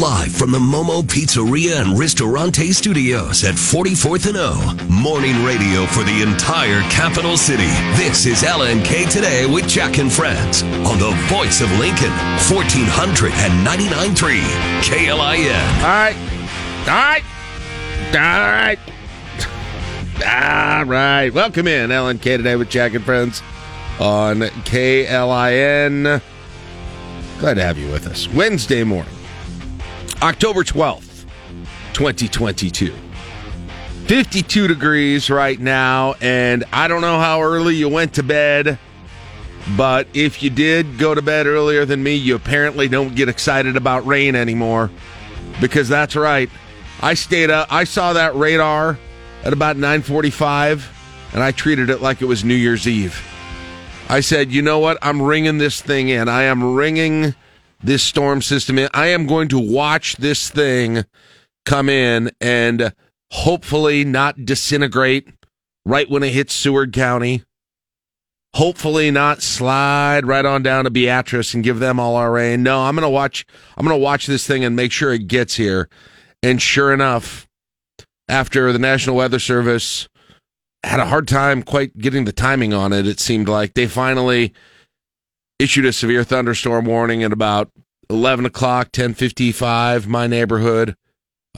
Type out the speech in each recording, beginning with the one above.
Live from the Momo Pizzeria and Ristorante Studios at 44th and O. Morning radio for the entire capital city. This is LNK Today with Jack and Friends on the voice of Lincoln, 1499.3 KLIN. All right. All right. All right. All right. Welcome in LNK Today with Jack and Friends on KLIN. Glad to have you with us. Wednesday morning, October 12th, 2022. 52 degrees right now, and I don't know how early you went to bed, but if you did go to bed earlier than me, you apparently don't get excited about rain anymore. Because that's right. I stayed up, I saw that radar at about 945, and I treated it like it was New Year's Eve. I said, you know what? I'm ringing this thing in. I am ringing this storm system in. I am going to watch this thing come in and hopefully not disintegrate right when it hits Seward County. Hopefully not slide right on down to Beatrice and give them all our rain. No, I'm going to watch I'm going to watch this thing and make sure it gets here. And sure enough, after the National Weather Service had a hard time quite getting the timing on it. It seemed like they finally issued a severe thunderstorm warning at about 11 o'clock, 1055, my neighborhood.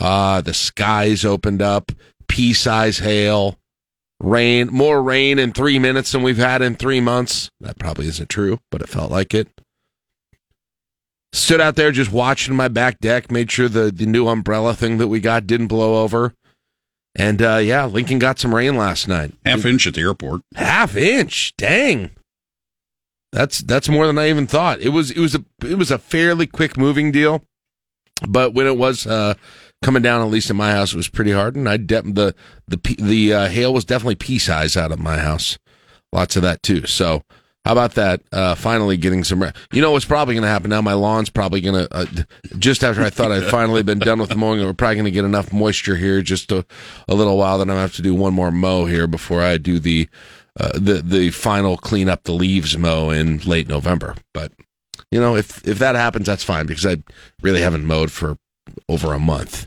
Uh, the skies opened up, pea size hail, rain, more rain in three minutes than we've had in three months. That probably isn't true, but it felt like it. Stood out there just watching my back deck, made sure the, the new umbrella thing that we got didn't blow over. And uh, yeah, Lincoln got some rain last night. Half inch at the airport. Half inch. Dang. That's that's more than I even thought. It was it was a it was a fairly quick moving deal, but when it was uh, coming down, at least in my house, it was pretty hard. And I de- the the the uh, hail was definitely pea size out of my house. Lots of that too. So how about that? Uh, finally getting some. You know what's probably going to happen now? My lawn's probably going to. Uh, just after I thought I'd finally been done with mowing, we're probably going to get enough moisture here just a, a little while. Then I'm going to have to do one more mow here before I do the uh, the the final clean up the leaves mow in late November. But you know, if if that happens, that's fine because I really haven't mowed for over a month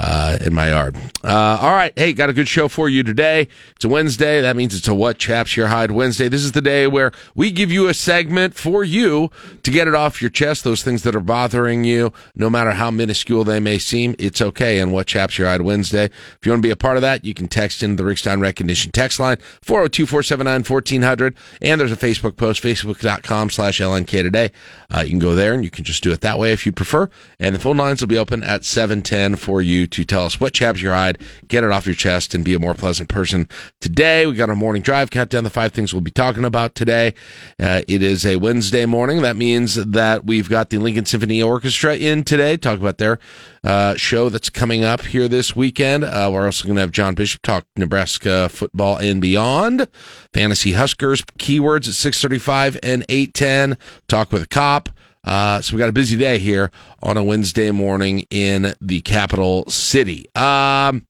uh, in my yard. Uh, all right. Hey, got a good show for you today. It's a Wednesday. That means it's a What Chaps Your Hide Wednesday. This is the day where we give you a segment for you to get it off your chest, those things that are bothering you, no matter how minuscule they may seem. It's okay. And What Chaps Your Hide Wednesday. If you want to be a part of that, you can text in the Rickstein Recognition text line, 402 479 1400. And there's a Facebook post, facebook.com slash LNK today. Uh, you can go there and you can just do it that way if you prefer. And the phone lines will be open at 710 for you to tell us what chaps your hide, get it off your chest, and be a more pleasant person. Today, we got our morning drive, countdown, the five things we'll be talking about today. Uh, it is a Wednesday morning. That means that we've got the Lincoln Symphony Orchestra in today, talk about their uh, show that's coming up here this weekend. Uh, we're also going to have John Bishop talk Nebraska football and beyond. Fantasy Huskers keywords at 635 and 810. Talk with a cop. Uh, so we got a busy day here on a Wednesday morning in the capital city. Um,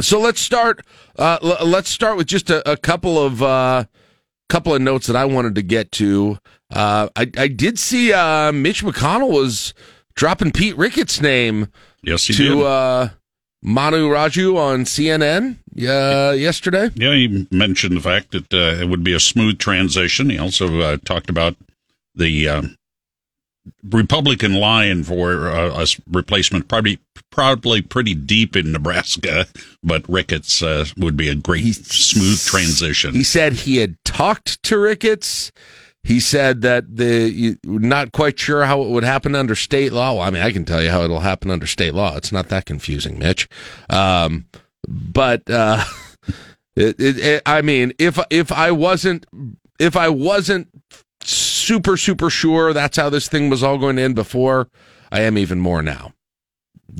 so let's start. Uh, l- let's start with just a, a couple of uh, couple of notes that I wanted to get to. Uh, I, I did see uh, Mitch McConnell was dropping Pete Ricketts' name yes, he to. Uh, Manu Raju on CNN uh, yesterday. Yeah, he mentioned the fact that uh, it would be a smooth transition. He also uh, talked about the Republican line for uh, a replacement, probably probably pretty deep in Nebraska, but Ricketts uh, would be a great He- smooth transition. He said he had talked to Ricketts. He said that the you, not quite sure how it would happen under state law. Well, I mean, I can tell you how it'll happen under state law. It's not that confusing, Mitch. Um, but uh, it, it, it, I mean, if if I wasn't if I wasn't super super sure that's how this thing was all going to end before, I am even more now.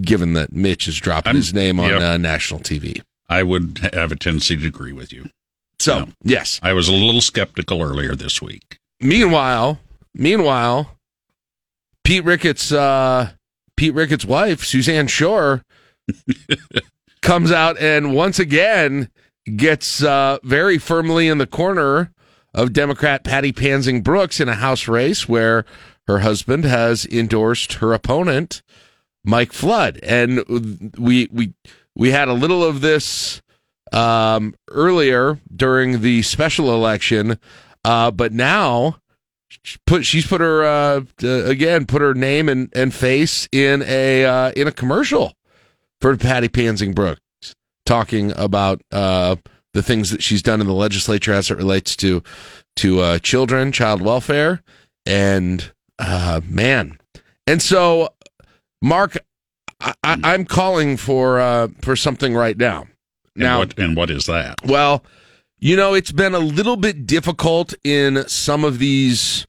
Given that Mitch is dropping I'm- his name on yep. uh, national TV. I would have a tendency to agree with you. So yes, I was a little skeptical earlier this week. Meanwhile, meanwhile, Pete Ricketts, uh, Pete Ricketts' wife, Susanne Shore, comes out and once again gets uh, very firmly in the corner of Democrat Patty Pansing Brooks in a House race where her husband has endorsed her opponent, Mike Flood, and we we we had a little of this um, earlier during the special election, uh, but now put she's put her uh, again put her name and, and face in a uh, in a commercial for Patty Pansing Brooks talking about uh, the things that she's done in the legislature as it relates to to uh, children, child welfare, and uh, man, and so Mark, I, am calling for uh, for something right now. Now, and what, and what is that? Well, you know, it's been a little bit difficult in some of these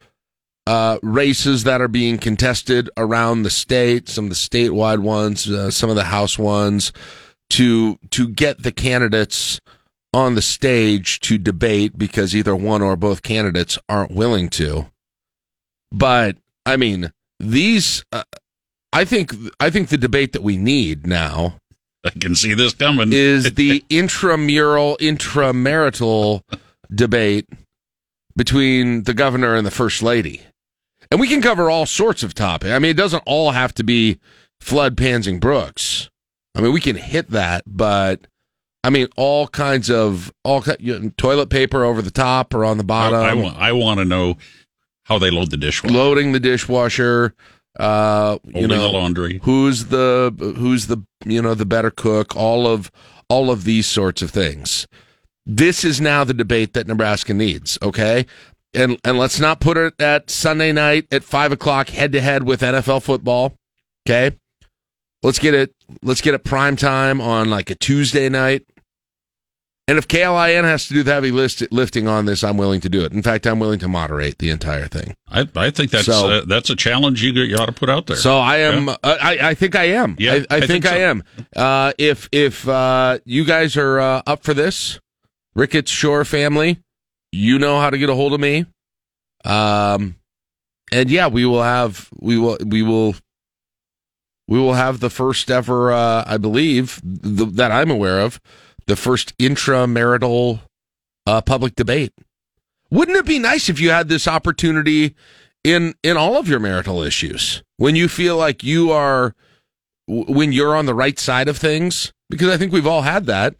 uh, races that are being contested around the state, some of the statewide ones, uh, some of the House ones, to to get the candidates on the stage to debate because either one or both candidates aren't willing to. But I mean, these uh, I think I think the debate that we need now I can see this coming is the intramural intramarital debate between the governor and the first lady. And we can cover all sorts of topics. I mean, it doesn't all have to be flood Pansing Brooks. I mean, we can hit that, but I mean, all kinds of all you know, toilet paper over the top or on the bottom. I, I want, I want to know how they load the dishwasher. Loading the dishwasher. Uh, you know, the laundry. Who's the who's the you know the better cook? All of all of these sorts of things. This is now the debate that Nebraska needs. Okay, and and let's not put it at Sunday night at five o'clock head to head with NFL football. Okay, let's get it. Let's get it prime time on like a Tuesday night. And if KLIN has to do the heavy list, lifting on this, I'm willing to do it. In fact, I'm willing to moderate the entire thing. I, I think that's so, uh, that's a challenge you, you ought to put out there. So I am. Yeah. Uh, I, I think I am. Yeah, I, I, I think, think so. I am. Uh, if if uh, you guys are uh, up for this, Ricketts Shore family, you know how to get a hold of me. Um, and yeah, we will have we will we will we will have the first ever, uh, I believe, the, that I'm aware of the first intramarital uh, public debate. Wouldn't it be nice if you had this opportunity in in all of your marital issues when you feel like you are when you're on the right side of things? Because I think we've all had that.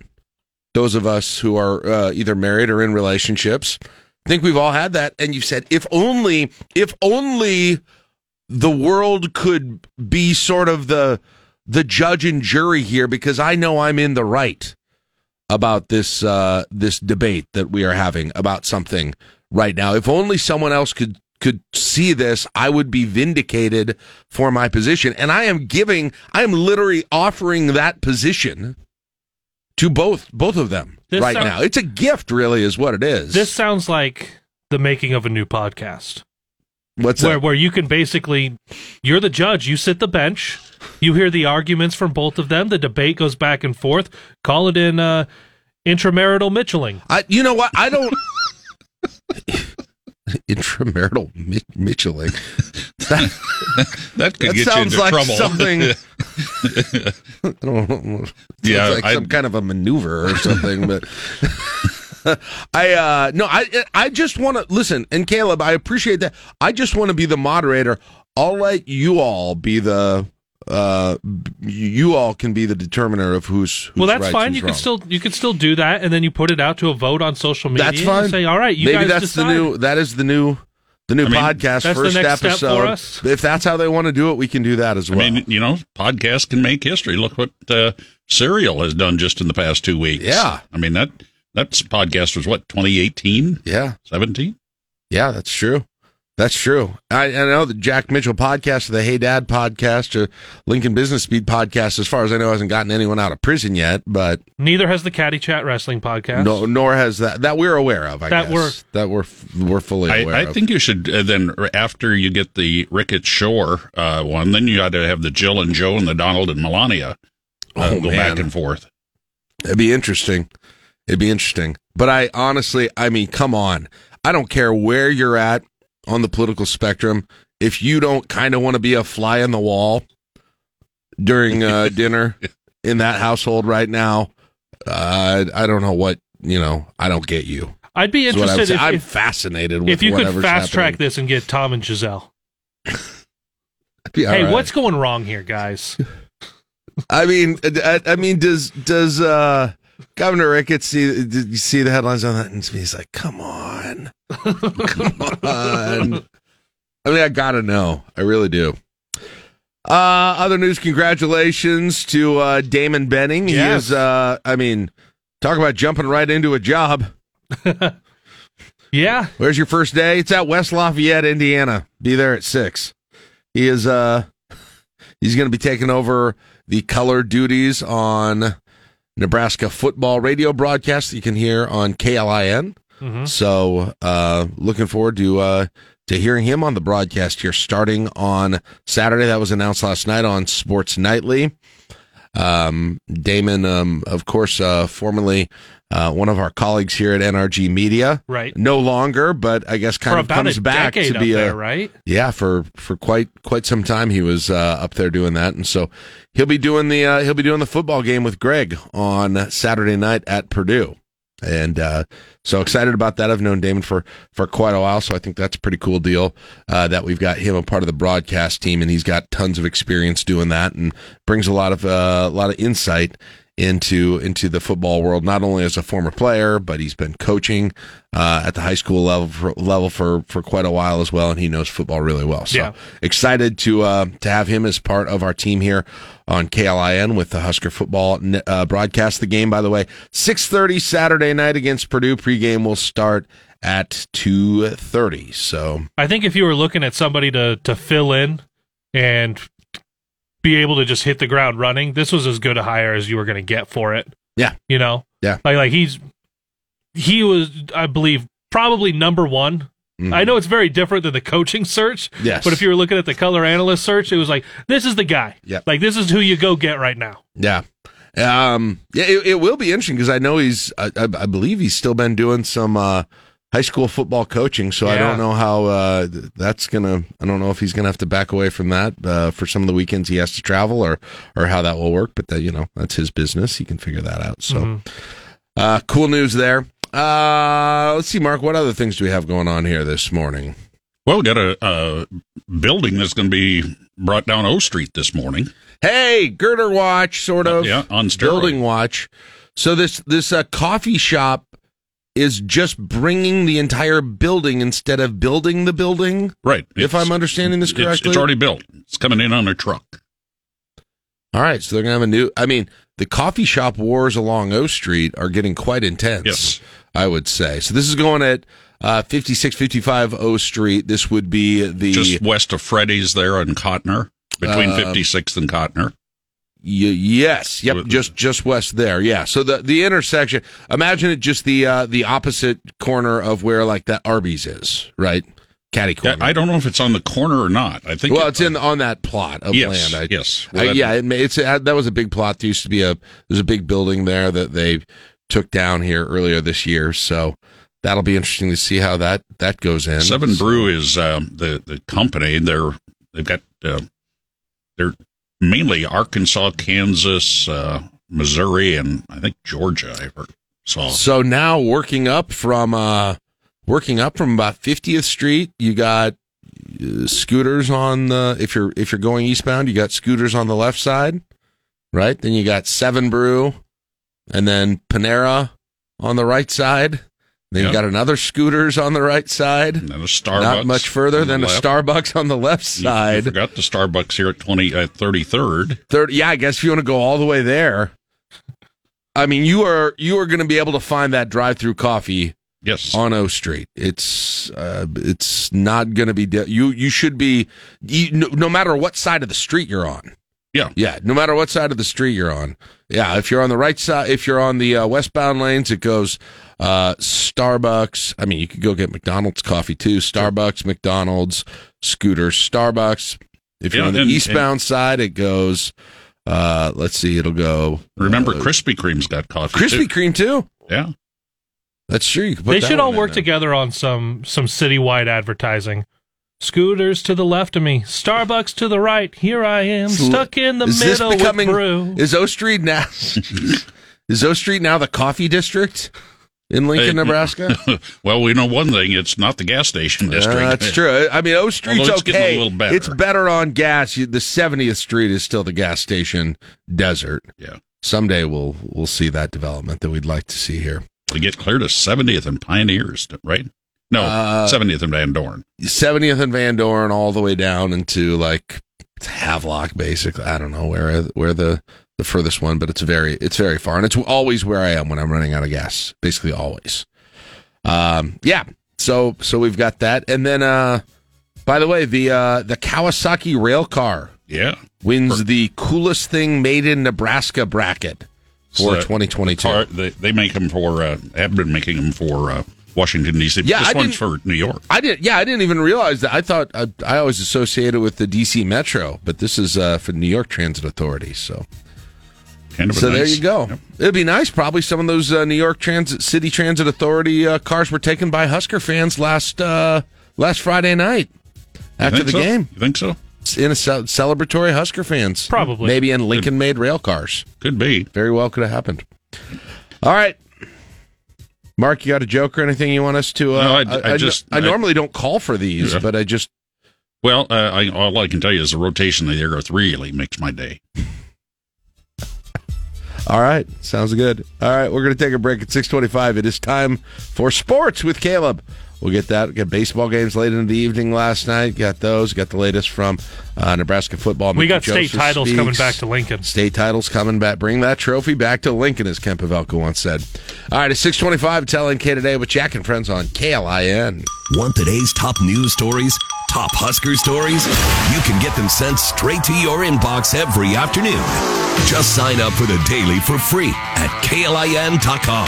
Those of us who are uh, either married or in relationships, I think we've all had that. And you've said, if only, if only the world could be sort of the the judge and jury here, because I know I'm in the right about this uh, this debate that we are having about something right now. If only someone else could could see this, I would be vindicated for my position. And I am giving, I am literally offering that position to both both of them this right sounds, now. It's a gift, really, is what it is. This sounds like the making of a new podcast. What's where that? where you can basically you're the judge, you sit the bench, you hear the arguments from both of them, the debate goes back and forth. Call it in uh, intramarital Mitchelling. I you know what? I don't intramarital mi- Mitchelling. That, that could that get sounds you into like trouble. something. I don't know. yeah, like I, some kind of a maneuver or something, but I uh no, I I just want to listen. And Caleb, I appreciate that. I just want to be the moderator. I'll let you all be the uh you all can be the determiner of who's, who's well that's right, fine. you wrong. can still you can still do that and then you put it out to a vote on social media that's fine. say all right you maybe guys that's decide. the new that is the new the new I mean, podcast first episode. if that's how they want to do it we can do that as well i mean you know podcasts can make history. Look what uh serial has done just in the past two weeks. Yeah. I mean that that podcast was what 2018 yeah. 17 yeah that's true that's true. I, I, know the Jack Mitchell podcast, the Hey Dad podcast, or Lincoln Business Speed podcast, as far as I know, hasn't gotten anyone out of prison yet. But neither has the Caddy Chat Wrestling podcast. No, nor has that that we're aware of. I that guess. we're that we're we're fully aware. I, I think you should uh, then after you get the Ricketts Shore uh, one, then you got to have the Jill and Joe and the Donald and Melania uh, oh, go man. back and forth. It'd be interesting. It'd be interesting. But I honestly, I mean, come on. I don't care where you're at on the political spectrum, if you don't kind of want to be a fly on the wall during uh, dinner in that household right now, uh, I don't know what you know. I don't get you. I'd be interested. If, I'm if, fascinated with if you could fast happening. track this and get Tom and all hey, right. what's going wrong here, guys? I mean, I, I mean, does does uh, Governor Ricketts see? Did you see the headlines on that? And he's like, "Come on, come on." I mean, I gotta know. I really do. Uh, other news. Congratulations to uh, Damon Benning. He is. Uh, I mean, talk about jumping right into a job. Yeah, Where's your first day? It's at West Lafayette, Indiana. Be there at six. He is uh he's gonna be taking over the color duties on Nebraska football radio broadcast that you can hear on KLIN. Mhm. So uh looking forward to uh to hearing him on the broadcast here starting on Saturday. That was announced last night on Sports Nightly. Um Damon um of course uh formerly uh, one of our colleagues here at NRG Media right. no longer, but I guess kind For of comes back to be up a there, right? yeah for for quite quite some time he was uh, up there doing that, and so he'll be doing the uh, he'll be doing the football game with Greg on Saturday night at Purdue, and uh, so excited about that. I've known Damon for for quite a while, so I think that's a pretty cool deal uh, that we've got him a part of the broadcast team, and he's got tons of experience doing that, and brings a lot of uh, a lot of insight into into the football world not only as a former player but he's been coaching uh, at the high school level for, level for for quite a while as well and he knows football really well. So Yeah. excited to uh, to have him as part of our team here on KLIN with the Husker football uh, broadcast. The game by the way 6:30 Saturday night against Purdue. Pregame will start at 2:30 so I think if you were looking at somebody to to fill in and be able to just hit the ground running, this was as good a hire as you were going to get for it. Yeah. you know, Yeah. like like he's he was, I believe, probably number one. Mhm. I know it's very different than the coaching search, yes but if you were looking at the color analyst search, it was like this is the guy. Yeah. like this is who you go get right now. Yeah. Um, yeah, it, it will be interesting because I know he's, I, I, I believe he's still been doing some, uh, high school football coaching. So I don't know how, uh, that's gonna, I don't know if he's gonna have to back away from that, uh, for some of the weekends he has to travel or, or how that will work. But that, you know, that's his business. He can figure that out. So, Mhm. uh, cool news there. Uh, let's see, Mark, what other things do we have going on here this morning? Well, we got a, a building that's going to be brought down O Street this morning. Hey, girder watch, sort of. yeah, on steroids. building watch. So this this uh, coffee shop is just bringing the entire building instead of building the building. Right. If It's- I'm understanding this it's- correctly, It's, already built. It's coming in on a truck. all right. So they're gonna have a new. I mean, the coffee shop wars along O Street are getting quite intense. Yes. I would say. So this is going at uh, 5655 O Street. This would be the Just west of Freddy's there in Cotner, between Uh, 56th and Cotner. Y- yes, yep, just just west there. Yeah. So the the intersection. Imagine it just the uh, the opposite corner of where like that Arby's is, right? Caddy corner. I don't know if it's on the corner or not. I think. well, it- it's in on that plot of Yes, land. I, yes. I- Well, that- yeah, it, it's that was a big plot. There used to be a there's a big building there that they took down here earlier this year. So that'll be interesting to see how that that goes in. Seven Brew is um, the the company. They're they've got uh, they're mainly Arkansas, Kansas, uh, Missouri, and I think Georgia. I heard, saw. So now working up from uh working up from about 50th Street, you got uh, scooters on the if you're if you're going eastbound, you got scooters on the left side, right? Then you got Seven Brew and then Panera on the right side. Then you Yep. got another scooters on the right side. And then a Starbucks. Not much further than a left. Starbucks on the left You- You side. forgot the Starbucks here at twenty at thirty third. Third, yeah, I guess if you want to go all the way there, I mean, you are you are going to be able to find that drive-through coffee Yes. on O Street. It's uh, it's not going to be di- you. You should be you, no, no matter what side of the street you're on. Yeah. yeah. No matter what side of the street you're on. Yeah, if you're on the right side, if you're on the uh, westbound lanes, it goes uh, Starbucks. I mean, you could go get McDonald's coffee too. Starbucks, McDonald's, scooters, Starbucks. If you're Yeah, on the and- eastbound side, it goes. Uh, let's see, it'll go. Remember, uh, Krispy Kreme's got coffee. Krispy too. Kreme too. Yeah. That's true. You could put they that should all work there. together on some some citywide advertising. Scooters to the left of me, Starbucks to the right. Here I am, hmm. stuck in the is this middle becoming- with brew. Is O Street now? is O Street now the coffee district? in Lincoln, Hey, Nebraska? well, we know one thing: it's not the gas station Yeah, district. that's true. I mean, O Street's Although it's getting a okay. little better. It's better on gas. You- The 70th Street is still the gas station desert. Yeah, Someday we'll we'll see that development that we'd like to see here. we get clear to 70th and Pioneers, right? No, Uh, 70th and Van Dorn. 70th and Van Dorn all the way down into like Havelock, basically. I don't know where where the the furthest one, but it's very it's very far, and it's always where I am when I'm running out of gas. Basically, always. Um, yeah. So so we've got that, and then uh, by the way, the uh, the Kawasaki rail car Yeah, wins the coolest thing made in Nebraska bracket for So, 2022. car, they, they make them for uh, have been making them for uh, Washington D.C. Yeah, this I one's didn't- for New York. I didn't. Yeah, I didn't even realize that. I thought I, I always associated with the DC Metro, but this is uh, for New York Transit Authority. So, Kind of a so there you go. Yep. It'd be nice. Probably some of those uh, New York Transit City Transit Authority uh, cars were taken by Husker fans last uh, last Friday night after the so? game You think so? in a ce- celebratory Husker fans. Probably. maybe in Lincoln made rail cars. Could be. Very well could have happened. All right. Mark, you got a joke or anything you want us to? Uh, No, I- I just- I, I- normally don't call for these, Yeah. but I just Well, uh, I, all I can tell you is the rotation of the Aero 3 really makes my day. All right, sounds good. All right, we're going to take a break at 6:25. It is time for sports with Caleb. We'll get that. Got baseball games late in the evening last night. Got those. Got the latest from uh, Nebraska football. We Mickey got state titles speaks. coming back to Lincoln. State titles coming back. Bring that trophy back to Lincoln, as Kent Pavelka once said. All right, it's 625. It's LNK today with Jack and Friends on KLIN. Want today's top news stories? Top Husker stories? You can get them sent straight to your inbox every afternoon. Just sign up for the daily for free at klin.com.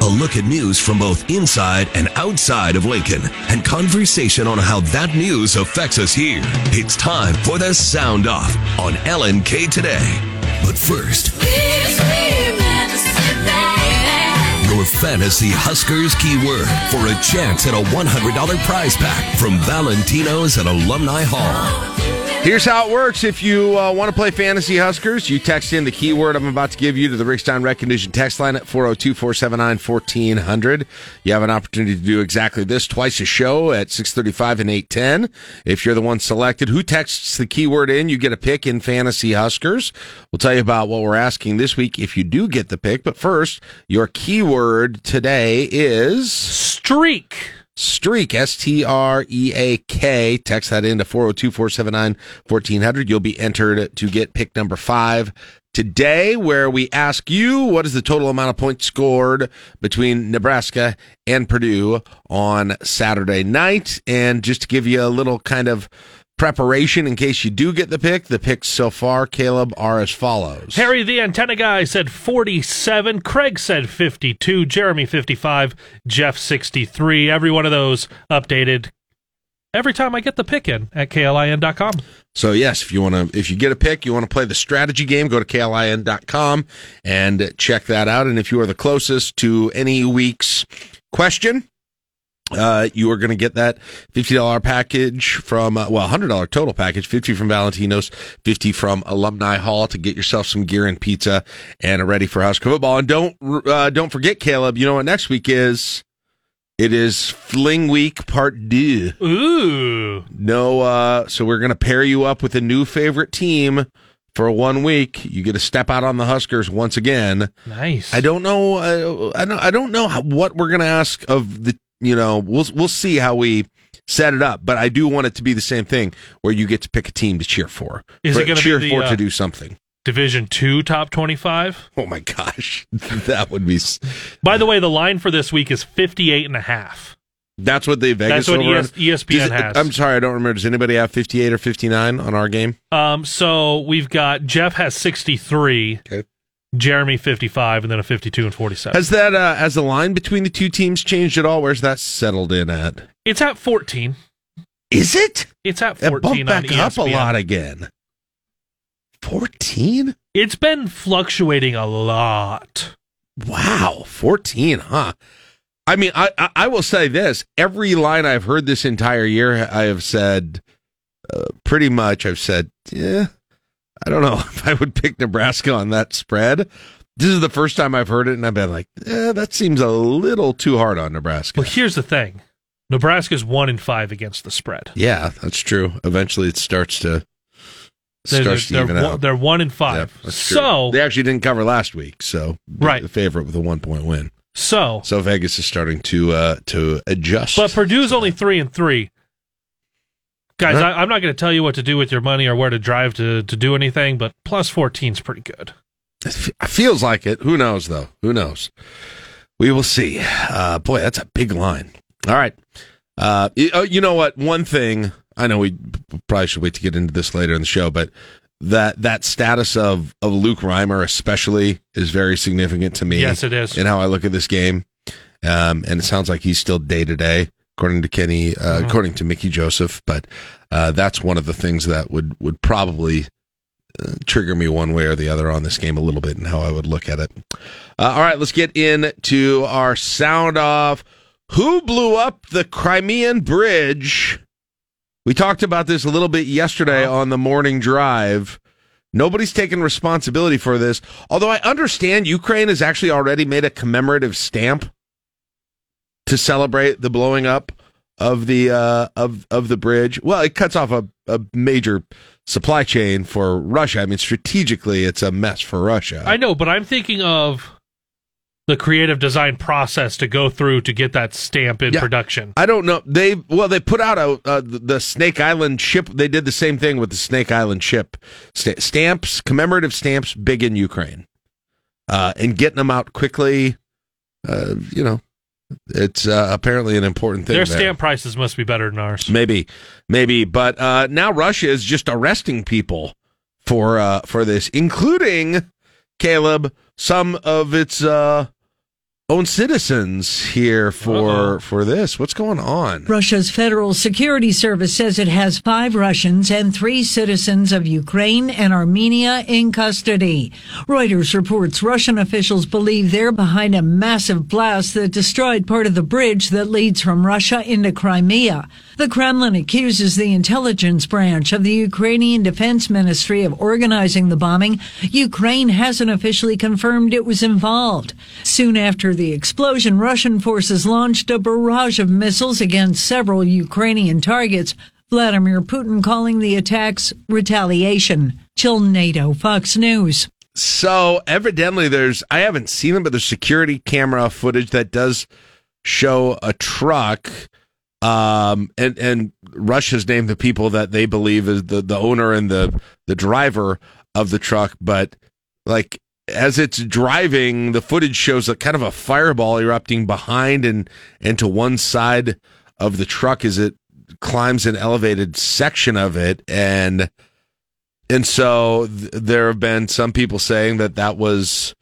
A look at news from both inside and outside of Lincoln and conversation on how that news affects us here. It's time for the Sound Off on LNK today. But first, your fantasy Huskers keyword for a chance at a $100 prize pack from Valentino's at Alumni Hall. Here's how it works. If you uh, want to play Fantasy Huskers, you text in the keyword I'm about to give you to the Rickstein Recognition text line at 402 479 1400. You have an opportunity to do exactly this twice a show at 635 and 810. If you're the one selected who texts the keyword in, you get a pick in Fantasy Huskers. We'll tell you about what we're asking this week if you do get the pick. But first, your keyword today is Streak. Streak, S T R E A K. Text that into 402 479 1400. You'll be entered to get pick number five today, where we ask you what is the total amount of points scored between Nebraska and Purdue on Saturday night. And just to give you a little kind of preparation in case you do get the pick, the picks so far, Caleb, are as follows. Harry the antenna guy said 47. Craig said 52. Jeremy 55. Jeff 63. Every one of those updated every time I get the pick in at klin.com. So yes, if you want to, if you get a pick, you want to play the strategy game, go to klin.com and check that out. And if you are the closest to any week's question, uh, you are going to get that $50 package from, uh, well, $100 total package, 50 from Valentino's, 50 from Alumni Hall to get yourself some gear and pizza and are ready for Husker football. And don't, uh, don't forget, Caleb, you know what next week is? It is Fling Week Part Deux. Ooh. No, uh, so we're going to pair you up with a new favorite team for one week. You get to step out on the Huskers once again. Nice. I don't know. Uh, I don't. I don't know how, what we're going to ask of the. You know, we'll we'll see how we set it up. But I do want it to be the same thing where you get to pick a team to cheer for. Is it gonna be cheer the, for uh, to do something? Division 2 top 25. Oh my gosh, that would be. By the way, the line for this week is 58 and a half. That's what the Vegas. That's what ES- ESPN Does has. I'm sorry, I don't remember. Does anybody have 58 or 59 on our game? Um, so we've got Jeff has 63. Okay. Jeremy 55, and then a 52 and 47. Has that uh, has the line between the two teams changed at all? Where's that settled in at? it's at 14. Is it? It's at It 14 bumped on back up a lot again. Fourteen? It's been fluctuating a lot. Wow, fourteen, huh? I mean, I, I I will say this: every line I've heard this entire year, I have said uh, pretty much. I've said, yeah, I don't know if I would pick Nebraska on that spread. This is the first time I've heard it, and I've been like, eh, that seems a little too hard on Nebraska. Well, here's the thing Nebraska's 1 in 5 against the spread. Yeah, that's true. Eventually, it starts to They're, starts they're, to even they're, out. one, they're 1 in 5. Yeah, so, they actually didn't cover last week, so Right. the favorite with a one point win. so, So Vegas is starting to uh to adjust. but Purdue's only 3 and 3. Guys, Huh? I, I'm not going to tell you what to do with your money or where to drive to, to do anything, but plus 14 is pretty good. It fe- feels like it. Who knows though? Who knows? We will see. Uh boy, that's a big line. All right. Uh y- oh, you know what? One thing I know we probably should wait to get into this later in the show, but that that status of of Luke Reimer especially is very significant to me. Yes, it is. in how I look at this game. Um, and it sounds like he's still day to day, according to Kenny, uh, Mhm. according to Mickey Joseph. But uh, that's one of the things that would would probably uh, trigger me one way or the other on this game a little bit and how I would look at it. Uh, all right, let's get into our sound off. Who blew up the Crimean Bridge? We talked about this a little bit yesterday on the morning drive. Nobody's taken responsibility for this. Although I understand Ukraine has actually already made a commemorative stamp to celebrate the blowing up of the uh, of of the bridge. Well, it cuts off a, a major supply chain for Russia. I mean, strategically, it's a mess for Russia. I know, but I'm thinking of the creative design process to go through to get that stamp in Yeah. production. I don't know. They well, they put out a uh, the Snake Island ship. They did the same thing with the Snake Island ship Sta- stamps, commemorative stamps, big in Ukraine, uh, and getting them out quickly. Uh, you know, it's uh, apparently an important thing. Their there. stamp prices must be better than ours. Maybe, maybe, but uh, now Russia is just arresting people for uh, for this, including Caleb, some of its uh, own citizens here for Uh-oh. for this. What's going on? Russia's Federal Security Service says it has five Russians and three citizens of Ukraine and Armenia in custody. Reuters reports Russian officials believe they're behind a massive blast that destroyed part of the bridge that leads from Russia into Crimea. The Kremlin accuses the intelligence branch of the Ukrainian Defense Ministry of organizing the bombing. Ukraine hasn't officially confirmed it was involved. Soon after the explosion, Russian forces launched a barrage of missiles against several Ukrainian targets. Vladimir Putin calling the attacks retaliation. Jill Nato, Fox News. So evidently, there's I haven't seen them, but there's security camera footage that does show a truck. Um, and and Russia's named the people that they believe is the the owner and the the driver of the truck, but like as it's driving, the footage shows a kind of a fireball erupting behind and and to one side of the truck as it climbs an elevated section of it. And and so th- there have been some people saying that that was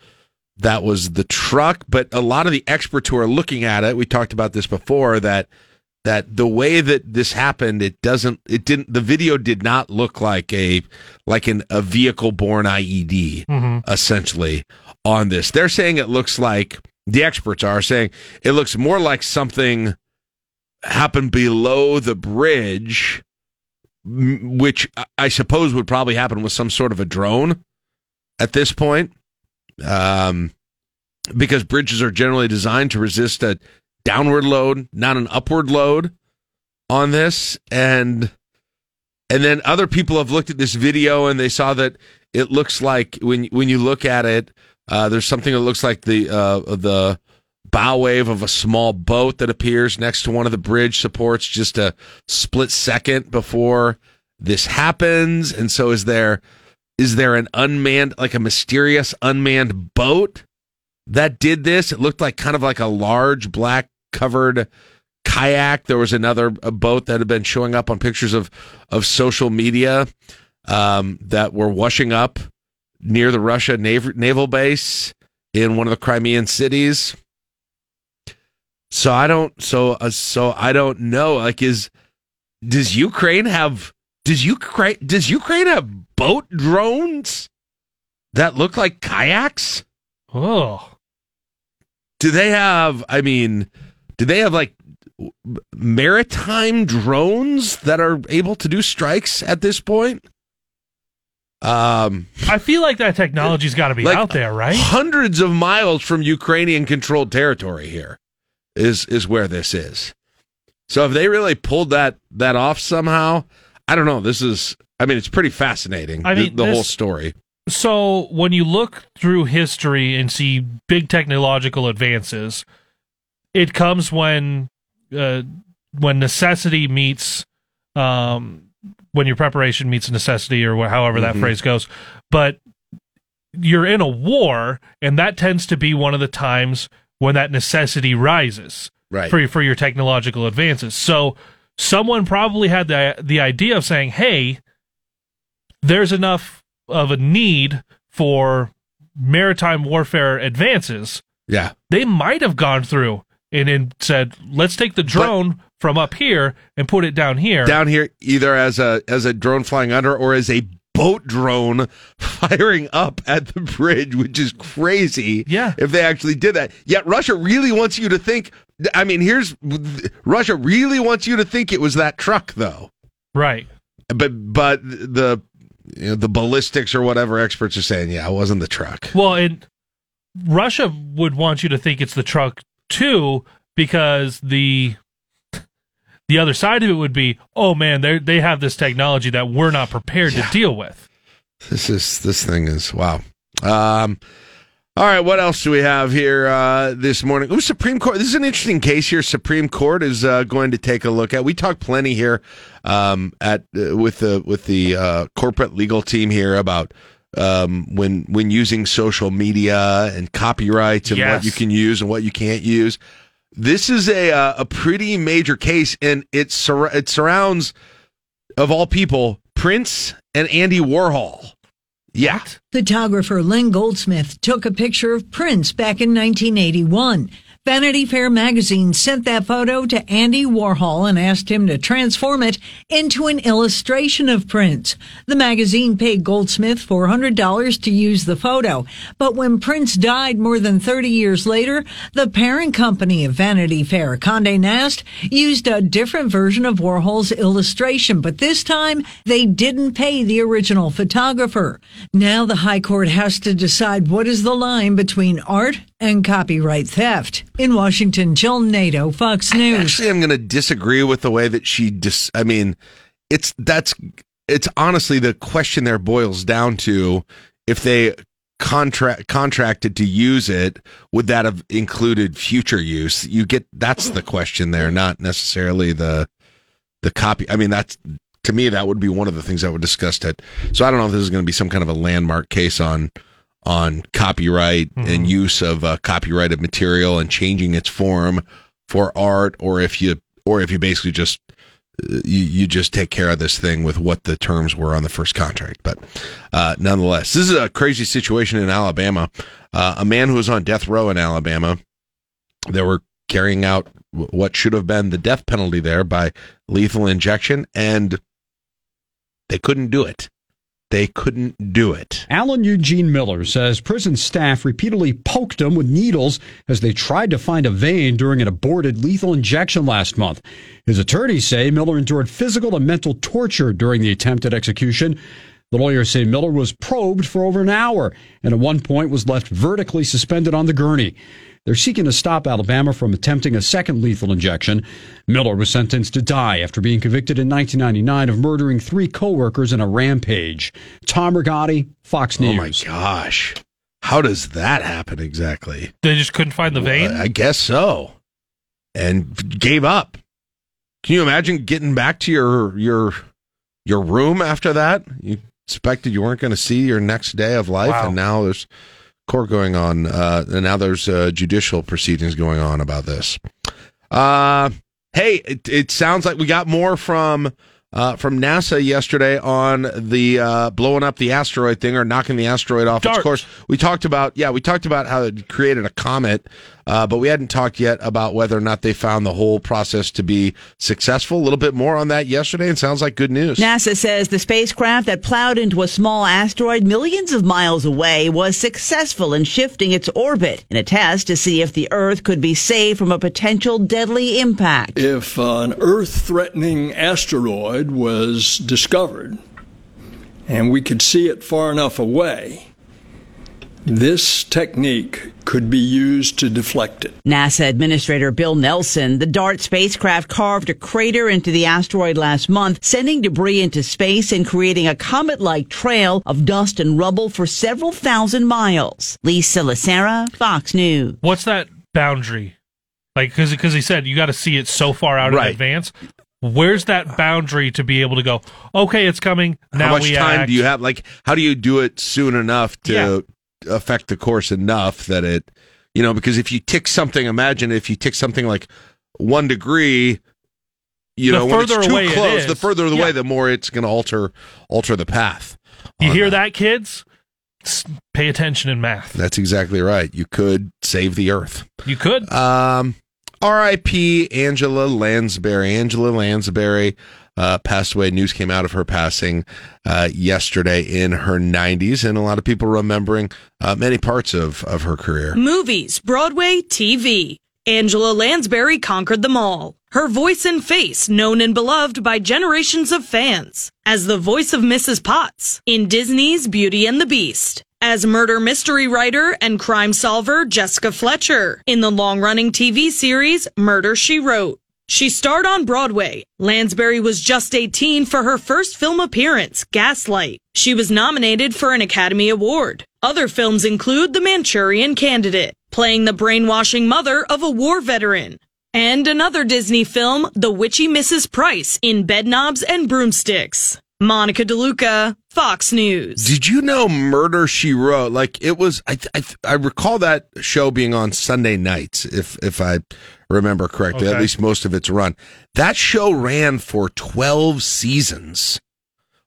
that was the truck but a lot of the experts who are looking at it we talked about this before that that the way that this happened it doesn't it didn't the video did not look like a like an a vehicle borne IED essentially on this. They're saying it looks like the experts are saying it looks more like something happened below the bridge which I- I suppose would probably happen with some sort of a drone at this point, um, because bridges are generally designed to resist a downward load, not an upward load on this, and and then other people have looked at this video and they saw that it looks like when when you look at it, uh, there's something that looks like the uh, the bow wave of a small boat that appears next to one of the bridge supports just a split second before this happens. And so is there is there an unmanned like a mysterious unmanned boat that did this? It looked like kind of like a large black covered kayak there was another a boat that had been showing up on pictures of of social media um, that were washing up near the Russia nav- naval base in one of the Crimean cities. So I don't. So uh, so I don't know. Like, is does Ukraine have? Does Ukraine does Ukraine have boat drones that look like kayaks? Oh, Do they have? I mean, do they have like maritime drones that are able to do strikes at this point? Um, I feel like that technology's got to be Like, out there, right? hundreds of miles from Ukrainian controlled territory here is is where this is. So if they really pulled that that off somehow, I don't know. This is I mean it's pretty fascinating. I the- mean, the, whole this- story. So when you look through history and see big technological advances, it comes when uh, when necessity meets um, when your preparation meets necessity, or wh- however that Mhm. phrase goes. But you're in a war, and that tends to be one of the times when that necessity rises Right. for for your technological advances. So someone probably had the the idea of saying, "Hey, there's enough of a need for maritime warfare advances." Yeah. They might have gone through and then said, "Let's take the drone from up here and put it down here." Down here either as a as a drone flying under or as a boat drone firing up at the bridge, which is crazy. Yeah. If they actually did that. Yet Russia really wants you to think I mean, here's Russia really wants you to think it was that truck though. right. but but the you know, the ballistics or whatever experts are saying, yeah, it wasn't the truck. Well, and Russia would want you to think it's the truck too, because the the other side of it would be, oh man, they they have this technology that we're not prepared Yeah. to deal with. This is this thing is wow. Um, all right, what else do we have here uh, this morning? Ooh, Supreme Court. This is an interesting case here. Supreme Court is uh, going to take a look at. We talked plenty here um, at uh, with the with the uh, corporate legal team here about um, when when using social media and copyrights and what you can use and what you can't use. This is a uh, a pretty major case, and it sur- it surrounds of all people Prince and Andy Warhol. Yeah. Photographer Lynn Goldsmith took a picture of Prince back in 1981. Vanity Fair magazine sent that photo to Andy Warhol and asked him to transform it into an illustration of Prince. The magazine paid Goldsmith $400 to use the photo, but when Prince died more than 30 years later, the parent company of Vanity Fair, Condé Nast, used a different version of Warhol's illustration, but this time they didn't pay the original photographer. Now the High Court has to decide what is the line between art and copyright theft. In Washington, Jill Nato, Fox News. Actually, I'm going to disagree with the way that she dis. I mean, it's that's it's honestly the question there boils down to if they contract contracted to use it, would that have included future use? You get that's the question there, not necessarily the the copy. I mean, that's to me that would be one of the things I would discuss. it so I don't know if this is going to be some kind of a landmark case on on copyright and use of uh, copyrighted material and changing its form for art, or if you or if you basically just uh, you, you just take care of this thing with what the terms were on the first contract. But uh, nonetheless, this is a crazy situation in Alabama. Uh, a man who was on death row in Alabama, they were carrying out what should have been the death penalty there by lethal injection, and they couldn't do it. They couldn't do it. Alan Eugene Miller says prison staff repeatedly poked him with needles as they tried to find a vein during an aborted lethal injection last month. His attorneys say Miller endured physical and mental torture during the attempted execution. The lawyers say Miller was probed for over an hour and at one point was left vertically suspended on the gurney. They're seeking to stop Alabama from attempting a second lethal injection. Miller was sentenced to die after being convicted in 1999 of murdering three coworkers in a rampage. Tom Rigotti, Fox News. Oh my gosh. How does that happen exactly? They just couldn't find the vein. I guess so. And gave up. Can you imagine getting back to your your your room after that? You expected you weren't going to see your next day of life, Wow. and now there's court going on, uh, and now there's uh, judicial proceedings going on about this. Uh, hey, it, it sounds like we got more from uh, from NASA yesterday on the uh, blowing up the asteroid thing or knocking the asteroid off Dart. its course. We talked about yeah, we talked about how it created a comet, uh, but we hadn't talked yet about whether or not they found the whole process to be successful. A little bit more on that yesterday, and sounds like good news. NASA says the spacecraft that plowed into a small asteroid millions of miles away was successful in shifting its orbit in a test to see if the Earth could be saved from a potential deadly impact. If an Earth threatening asteroid was discovered and we could see it far enough away, this technique could be used to deflect it. NASA Administrator Bill Nelson, the DART spacecraft carved a crater into the asteroid last month, sending debris into space and creating a comet-like trail of dust and rubble for several thousand miles. Lisa Lacera, Fox News. What's that boundary? Like, because because he said you got to see it so far out Right. in advance. Where's that boundary to be able to go? Okay, it's coming. Now how much we time act. do you have? Like, how do you do it soon enough to affect the course enough that it, you know, because if you tick something, imagine if you tick something like one degree, you The know, when it's too away it close, is. the further the Yeah. the more it's going to alter alter the path. You hear that, kids? S- Pay attention in math. That's exactly right. You could save the earth. You could. Um, R.I.P. Angela Lansbury. Angela Lansbury uh, passed away. News came out of her passing uh, yesterday in her 90s, and a lot of people remembering uh, many parts of, of her career. Movies, Broadway, TV. Angela Lansbury conquered them all. Her voice and face known and beloved by generations of fans. As the voice of Mrs. Potts in Disney's Beauty and the Beast. As murder mystery writer and crime solver Jessica Fletcher in the long running TV series Murder She Wrote. She starred on Broadway. Lansbury was just 18 for her first film appearance, Gaslight. She was nominated for an Academy Award. Other films include The Manchurian Candidate, playing the brainwashing mother of a war veteran. And another Disney film, The Witchy Mrs. Price in Bedknobs and Broomsticks. Monica DeLuca, Fox News. Did you know Murder She Wrote? Like it was, I I, I recall that show being on Sunday nights, if if I remember correctly. At least most of its run. That show ran for twelve seasons.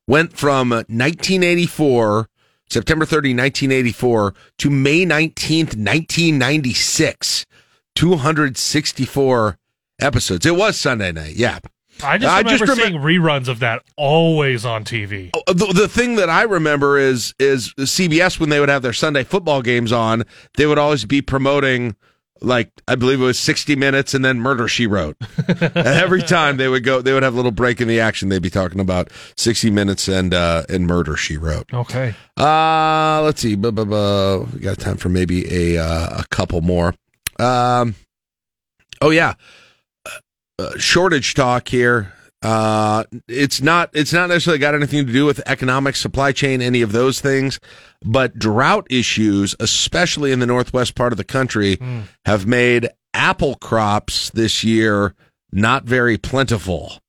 Went from 1984, September 30, 1984, to May 19th, 1996. 264 episodes. It was Sunday night. Yeah. I just I remember just seeing reruns of that always on TV. Uh, the, the thing that I remember is is CBS when they would have their Sunday football games on, they would always be promoting like I believe it was 60 minutes and then Murder She Wrote. every time they would go, they would have a little break in the action. They'd be talking about 60 minutes and uh, and Murder She Wrote. Okay. Uh let's see. Buh, buh, buh. We got time for maybe a uh, a couple more. Um, oh yeah, uh, shortage talk here. Uh, it's not it's not necessarily got anything to do with economic supply chain, any of those things, but drought issues, especially in the northwest part of the country, have made apple crops this year not very plentiful.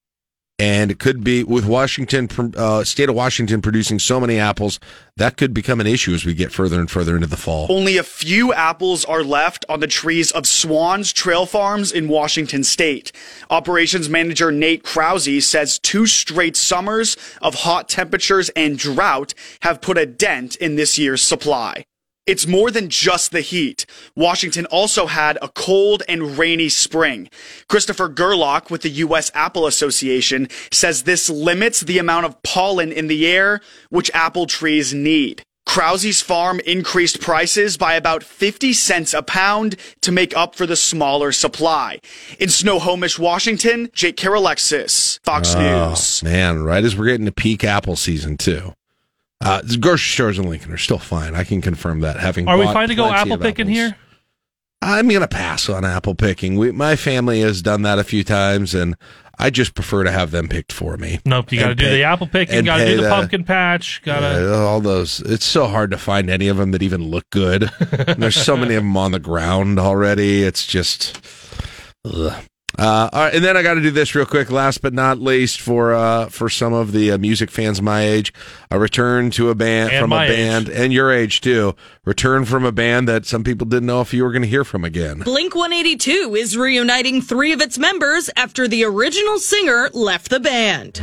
And it could be with Washington, uh, state of Washington producing so many apples, that could become an issue as we get further and further into the fall. Only a few apples are left on the trees of Swan's Trail Farms in Washington state. Operations manager Nate Krause says two straight summers of hot temperatures and drought have put a dent in this year's supply. It's more than just the heat. Washington also had a cold and rainy spring. Christopher Gerlach with the U.S. Apple Association says this limits the amount of pollen in the air which apple trees need. Krause's farm increased prices by about 50 cents a pound to make up for the smaller supply. In Snohomish, Washington, Jake Karalexis, Fox oh, News. Oh, man, right as we're getting to peak apple season too. Uh, grocery stores in Lincoln are still fine. I can confirm that. Having Are we fine to go apple picking here? I'm gonna pass on apple picking. We, my family has done that a few times, and I just prefer to have them picked for me. Nope. You got to do the apple picking. Got to do the, pumpkin patch. Got to. Yeah, all those. It's so hard to find any of them that even look good. There's so many of them on the ground already. It's just. Ugh. Uh, all right, and then I got to do this real quick. Last but not least, for uh, for some of the uh, music fans my age, a return to a band And from a my band and your age too. Return from a band that some people didn't know if you were going to hear from again. Blink 182 is reuniting three of its members after the original singer left the band.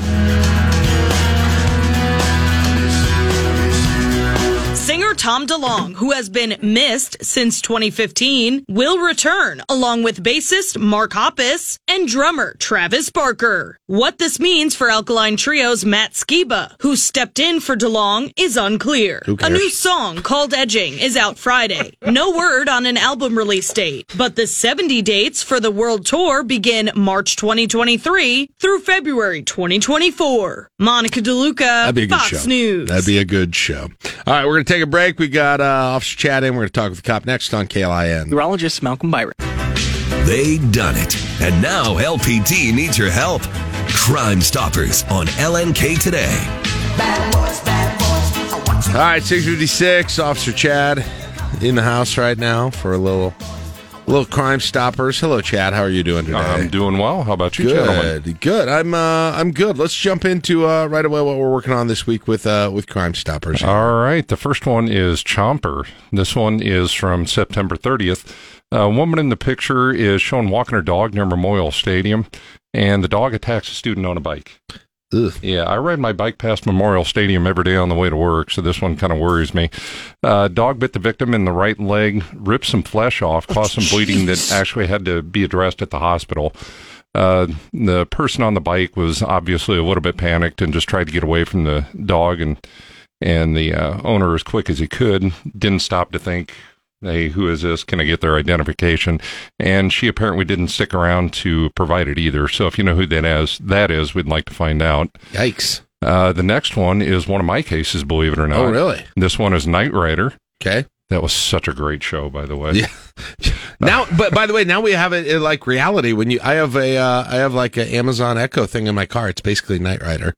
Tom DeLonge, who has been missed since 2015, will return along with bassist Mark Hoppus and drummer Travis Barker. What this means for Alkaline Trio's Matt Skiba, who stepped in for DeLonge, is unclear. A new song called Edging is out Friday. No word on an album release date, but the 70 dates for the world tour begin March 2023 through February 2024. Monica DeLuca, That'd be a good Fox show. News. That'd be a good show. All right, we're going to take a break. We got uh, Officer Chad in. We're going to talk with the cop next on KLIN. Urologist Malcolm Byron. They done it. And now LPD needs your help. Crime Stoppers on LNK today. All right, six fifty six. Officer Chad in the house right now for a little little crime stoppers. Hello, Chad. How are you doing today? I'm doing well. How about you, gentlemen? good. Good. I'm uh, I'm good. Let's jump into uh, right away what we're working on this week with uh, with crime stoppers. All right. The first one is Chomper. This one is from September 30th. A woman in the picture is shown walking her dog near Memorial Stadium, and the dog attacks a student on a bike. Ugh. Yeah, I ride my bike past Memorial Stadium every day on the way to work, so this one kind of worries me. Uh, dog bit the victim in the right leg, ripped some flesh off, caused some bleeding that actually had to be addressed at the hospital. Uh, the person on the bike was obviously a little bit panicked and just tried to get away from the dog, and and the uh, owner, as quick as he could, didn't stop to think, "Hey, who is this? Can I get their identification?" And she apparently didn't stick around to provide it either. So if you know who that is, that is, we'd like to find out. Yikes. Uh, the next one is one of my cases, believe it or not. Oh, really? This one is Knight Rider. Okay. That was such a great show, by the way. Yeah. now, but by the way, now we have it in, like reality. When you, I have a, uh, I have like an Amazon Echo thing in my car. It's basically Knight Rider.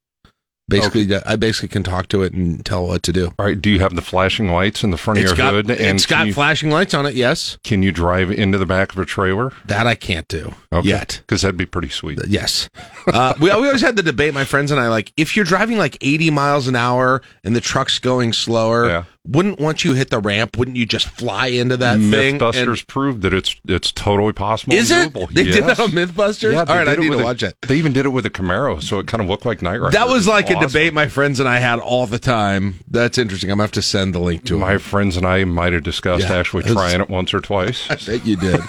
Basically, I basically can talk to it and tell what to do. All right. Do you have the flashing lights in the front It's of your got, hood? it's can got you, flashing lights on it. Yes, Can you drive into the back of a trailer? that I can't do Okay. yet. Because that'd be pretty sweet. Yes. Uh, we, we always had the debate, my friends and I, like, if you're driving like 80 miles an hour and the truck's going slower, Yeah. Wouldn't once you hit the ramp, wouldn't you just fly into that thing? Mythbusters proved that it's it's totally possible. Is it? doable. They did that on Mythbusters? Yeah, All they I need to a- watch it. They even did it with a Camaro, so it kind of looked like Knight Rider. That was like a debate my friends and I had all the time. That's interesting. I'm going to have to send the link to it. My friends and I might have discussed Yeah. actually trying it once or twice. I bet you did.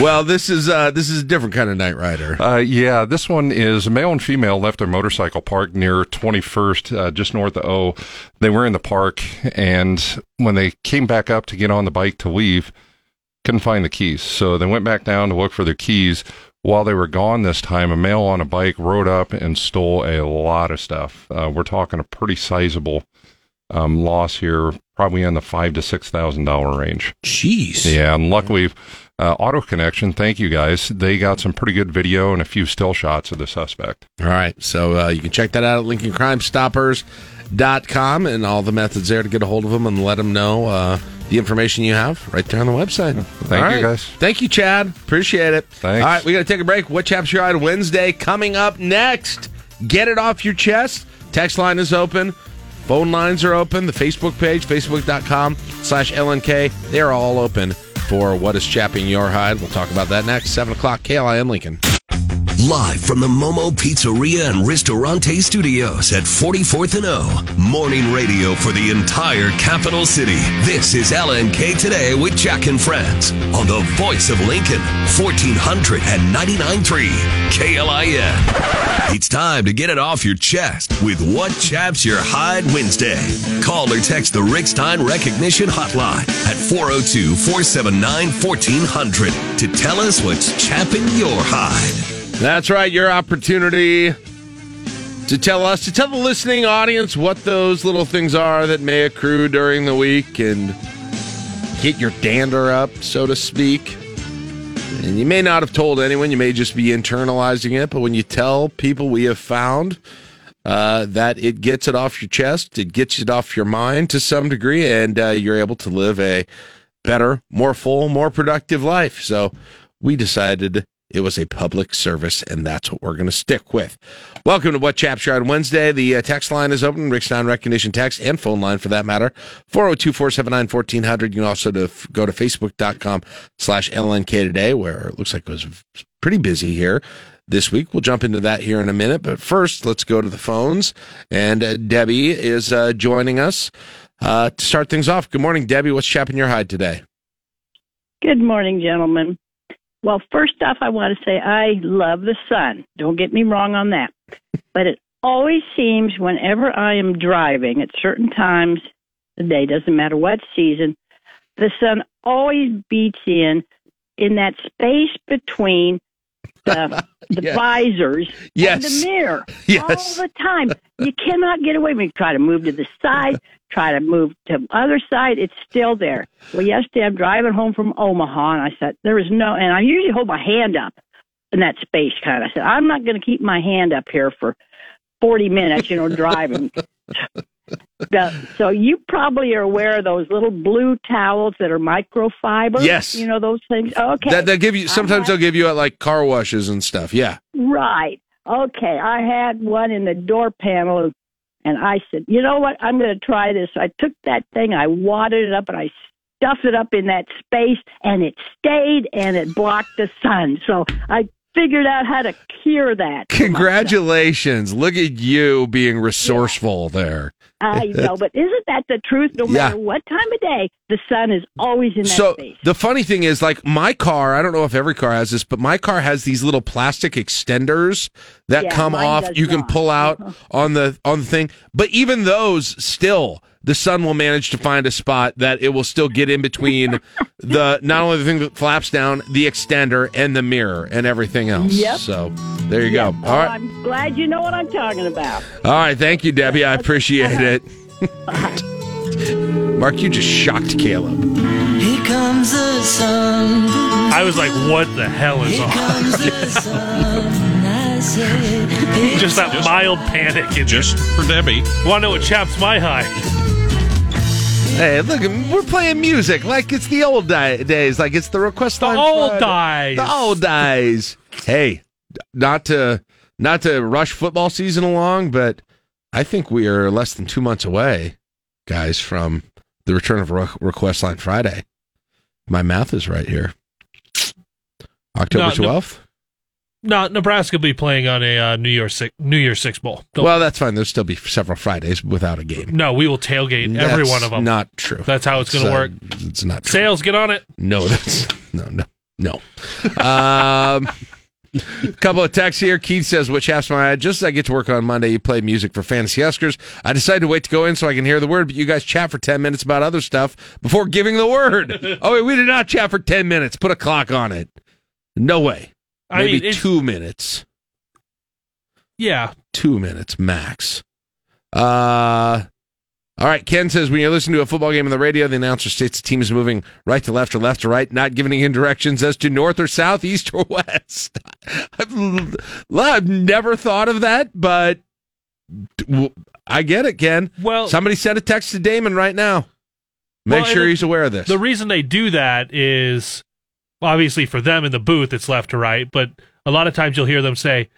well, this is uh, this is a different kind of Knight Rider. Uh, yeah, this one is a male and female left their motorcycle parked near 21st, uh, just north of O. They were in the park, and when they came back up to get on the bike to leave, couldn't find the keys. So they went back down to look for their keys. While they were gone this time, a male on a bike rode up and stole a lot of stuff. Uh, we're talking a pretty sizable um, loss here, probably in the five to six thousand dollar range. Jeez. Yeah, and luckily, uh, Auto Connection, thank you guys. They got some pretty good video and a few still shots of the suspect. All right. So uh, you can check that out at LincolnCrimeStoppers.com and all the methods there to get a hold of them and let them know uh, the information you have right there on the website. Thank All you, right. guys. Thank you, Chad. Appreciate it. Thanks. All right. We got to take a break. What Chaps Your Eye Wednesday coming up next. Get it off your chest. Text line is open. Phone lines are open. The Facebook page, facebook.com slash LNK, they are all open for what is chapping your hide. We'll talk about that next. 7 o'clock, KLIN Lincoln. Live from the Momo Pizzeria and Ristorante Studios at 44th and O. Morning radio for the entire capital city. This is LNK Today with Jack and Friends on the voice of Lincoln, 1499.3 KLIN. It's time to get it off your chest with What Chaps Your Hide Wednesday. Call or text the Rick Stein Recognition Hotline at 402 479 1400 to tell us what's chapping your hide. That's right. Your opportunity to tell us, to tell the listening audience what those little things are that may accrue during the week and get your dander up, so to speak. And you may not have told anyone, you may just be internalizing it, but when you tell people we have found uh, that it gets it off your chest, it gets it off your mind to some degree, and uh, you're able to live a better, more full, more productive life. So we decided It was a public service, and that's what we're going to stick with. Welcome to What Chaps on Wednesday. The uh, text line is open, Rick's non recognition text and phone line for that matter, 402 479 1400. You can also to go to facebook.com slash LNK today, where it looks like it was pretty busy here this week. We'll jump into that here in a minute, but first, let's go to the phones. And uh, Debbie is uh, joining us uh, to start things off. Good morning, Debbie. What's chapping your hide today? Good morning, gentlemen. Well, first off, I want to say I love the sun. Don't get me wrong on that. But it always seems whenever I am driving at certain times of the day, doesn't matter what season, the sun always beats in in that space between the, the Yes. visors Yes. and the mirror Yes. all the time. You cannot get away from it. Try to move to the side, try to move to the other side. It's still there. Well, yesterday I'm driving home from Omaha, and I said there was no, and I usually hold my hand up in that space kind. Of. I said I'm not going to keep my hand up here for 40 minutes, you know, driving. The- so you probably are aware of those little blue towels that are microfiber. Yes. You know those things. Okay. That they'll give you. Sometimes had- they'll give you at like car washes and stuff. Yeah. Right. Okay. I had one in the door panel, and I said, you know what? I'm going to try this. I took that thing, I wadded it up, and I stuffed it up in that space, and it stayed, and it blocked the sun. So I figured out how to cure that. Congratulations! Look at you being resourceful there. I know, but isn't that the truth? No Yeah. matter what time of day, the sun is always in that So space. the funny thing is, like my car, I don't know if every car has this, but my car has these little plastic extenders that Yeah, come off. You can pull out uh-huh. on the on the thing, but even those still. The sun will manage to find a spot that it will still get in between the not only the thing that flaps down, the extender, and the mirror, and everything else. Yep. So there you Yep. go. All Oh, right, I'm glad you know what I'm talking about. all right. Thank you, Debbie. I appreciate it. Mark, you just shocked Caleb. Here comes the sun. I was like, what the hell is Here on? comes the sun. Just that mild panic. In Just for Debbie. Want to know what chaps my high? Hey, look, we're playing music like it's the old di- days, like it's the request The line old Friday. days. the old days. hey, not to not to rush football season along, but I think we are less than two months away, guys, from the return of Re- request line Friday. My math is right here. October twelfth. No, Nebraska will be playing on a uh, New Year's six, New Year's Six bowl. Don't- Well, that's fine. There'll still be several Fridays without a game. no, we will tailgate every one of them. Not true. That's how it's going to uh, work. It's not true. Sales, get on it. No, that's no, no, no. Um, couple of texts here. Keith says, "Which half's my just as I get to work on Monday, you play music for Fantasy Huskers. I decided to wait to go in so I can hear the word, but you guys chat for ten minutes about other stuff before giving the word. oh wait, we did not chat for ten minutes. Put a clock on it. No way. I Maybe mean, two minutes. Yeah. Two minutes max. Uh." All right, Ken says when you're listening to a football game on the radio, the announcer states the team is moving right to left or left to right, not giving any directions as to north or south, east or west. I've, I've never thought of that, but I get it, Ken. Well, somebody sent a text to Damon right now. Make Well, sure he's aware of this. The reason they do that is obviously for them in the booth, it's left to right, but a lot of times you'll hear them say,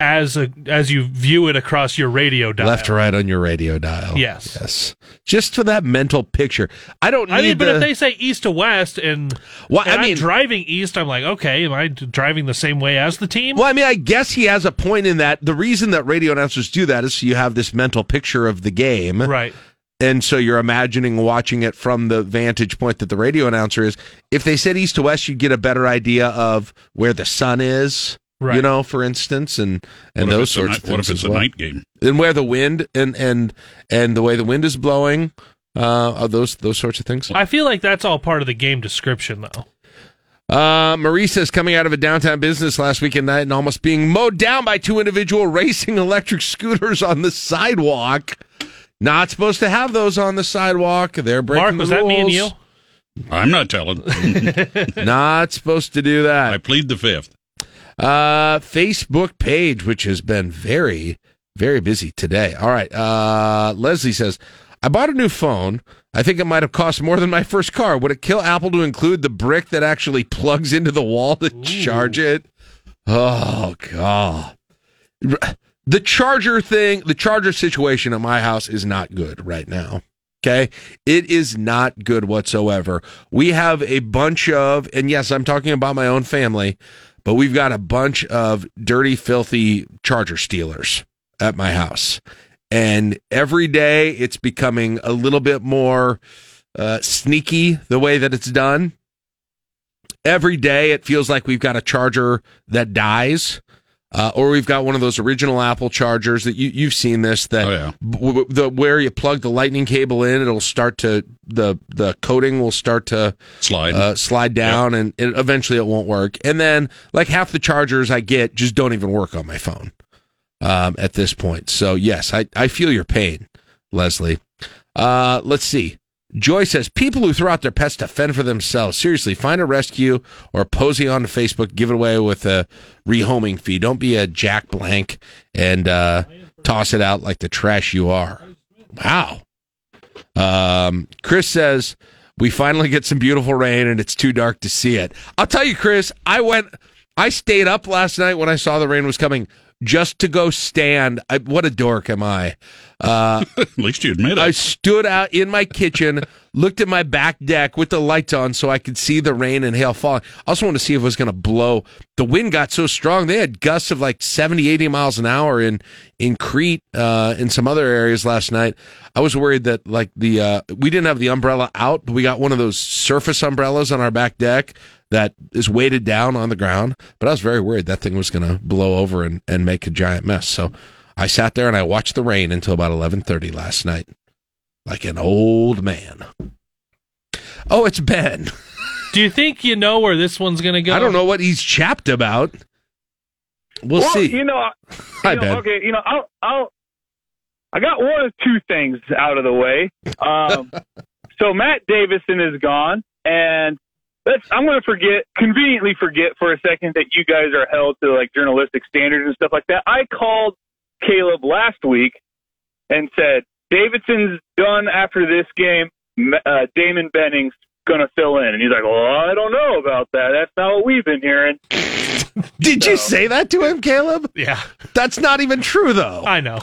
as a, as you view it across your radio dial. Left to right on your radio dial. Yes. Yes. Just for that mental picture. I don't need I mean, but the- if they say east to west and, Well, and I I'm driving east, I'm like, okay, am I driving the same way as the team? Well, I mean, I guess he has a point in that. The reason that radio announcers do that is so you have this mental picture of the game. Right. And so you're imagining watching it from the vantage point that the radio announcer is. If they said east to west, you'd get a better idea of where the sun is. Right. You know, for instance, and and What those sorts night- of things. what if it's a well. night game? And where the wind and and and the way the wind is blowing, uh, are those those sorts of things. I feel like that's all part of the game description, though. Uh, Marisa is coming out of a downtown business last weekend night and almost being mowed down by two individual racing electric scooters on the sidewalk. Not supposed to have those on the sidewalk. They're breaking Mark, the was that me and you? I'm not telling. Not supposed to do that. I plead the fifth. Uh, Facebook page, which has been very, very busy today. All right. Uh, Leslie says, I bought a new phone. I think it might have cost more than my first car. Would it kill Apple to include the brick that actually plugs into the wall to charge it? Oh god. The charger thing, the charger situation at my house is not good right now. Okay. It is not good whatsoever. We have a bunch of, and yes, I'm talking about my own family, but we've got a bunch of dirty, filthy charger stealers at my house. And every day it's becoming a little bit more uh, sneaky the way that it's done. Every day it feels like we've got a charger that dies. Uh, or we've got one of those original Apple chargers that you, you've seen this that Oh, yeah. w- the where you plug the lightning cable in, it'll start to the the coating will start to Slide. uh, slide down, and it, eventually it won't work. And then like half the chargers I get just don't even work on my phone um, at this point. So yes, I I feel your pain, Leslie. Uh, let's see. Joy says people who throw out their pets to fend for themselves. Seriously, find a rescue or posing on Facebook, give it away with a rehoming fee. Don't be a Jack Blank and uh, toss it out like the trash you are. Wow. Um, Chris says we finally get some beautiful rain and it's too dark to see it. I'll tell you, Chris, I went, I stayed up last night when I saw the rain was coming just to go stand. I, what a dork am I? Uh, At least you admit it. I stood out in my kitchen, looked at my back deck with the lights on so I could see the rain and hail falling. I also wanted to see if it was going to blow. The wind got so strong. They had gusts of like 70, 80 miles an hour in, in Crete, uh, in some other areas last night. I was worried that like the, uh, we didn't have the umbrella out, but we got one of those surface umbrellas on our back deck that is weighted down on the ground. But I was very worried that thing was going to blow over and, and make a giant mess. So I sat there and I watched the rain until about 11:30 last night, like an old man. Oh, it's Ben. Do you think you know where this one's going to go? I don't know what he's chapped about. We'll, well, see. You know, Hi, know, Ben. okay, you know, I'll, I'll, I got one of two things out of the way. Um, so Matt Davison is gone, and let's, I'm going to forget, conveniently forget for a second that you guys are held to like journalistic standards and stuff like that. I called Caleb last week and said Davidson's done after this game. Uh, Damon Benning's going to fill in, and he's like, "Well, I don't know about that. That's not what we've been hearing." Did you say that to him, Caleb? Yeah. That's not even true, though. I know.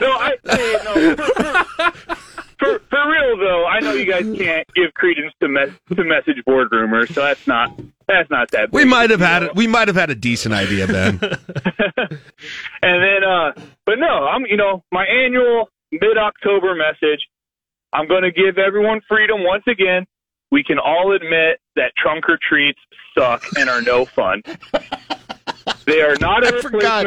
no, I hey, no, for, for, for, for real though. I know you guys can't give credence to mes- to message board rumors, so that's not that's not that. We might have of a had deal. We might have had a decent idea, Ben. And then, uh, but no, I'm you know my annual mid October message. I'm going to give everyone freedom once again. We can all admit that trunk or treats suck and are no fun. They are not a I forgot.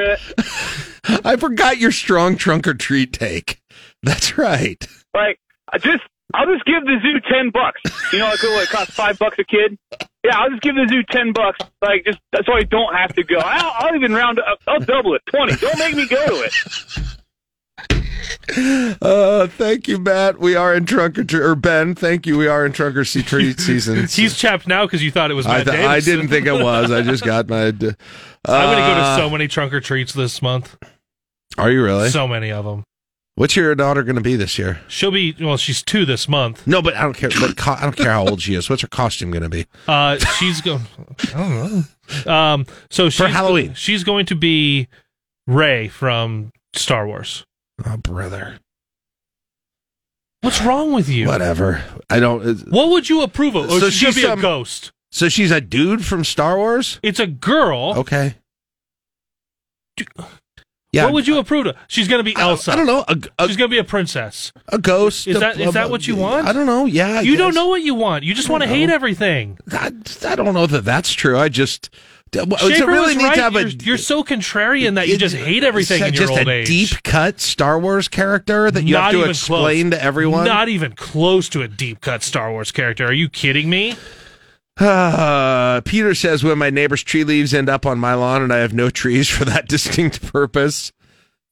I forgot your strong trunk or treat take. That's right. Like, I just, I'll just give the zoo ten bucks. You know, like what it costs five bucks a kid. Yeah, I'll just give the zoo ten bucks. Like, just so I don't have to go. I'll, I'll even round up. I'll double it, twenty. Don't make me go to it. Uh, thank you, Matt. We are in trunk or treat, or Ben. Thank you. We are in trunk or treat season. He's chapped now because you thought it was I, Matt th- I didn't think it was. I just got my. Uh, I'm going to go to so many trunk or treats this month. Are you really? So many of them. What's your daughter going to be this year? She'll be well. She's two this month. No, but I don't care. But co- I don't care how old she is. What's her costume going to be? Uh, she's going. I don't know. Um, so she's, Halloween. she's going to be Rey from Star Wars. Oh, brother. What's wrong with you? Whatever. I don't. uh, What would you approve of? Oh, So she's, she's be some- a ghost. So she's a dude from Star Wars. It's a girl. Okay. Yeah. What would you approve of? She's going to be Elsa. I don't know. A, a, She's going to be a princess. a ghost. Is a- that is that what you want? I don't know. Yeah. I you don't know what you want. You just want to hate everything. I, I don't know that that's true. I just. Does it really need right. to have you're, a? you're so contrarian that you just hate everything in your just old a age. deep cut Star Wars character that you Not have to explain close. to everyone. Not even close to a deep cut Star Wars character. Are you kidding me? Uh, Peter says when my neighbor's tree leaves end up on my lawn and I have no trees for that distinct purpose.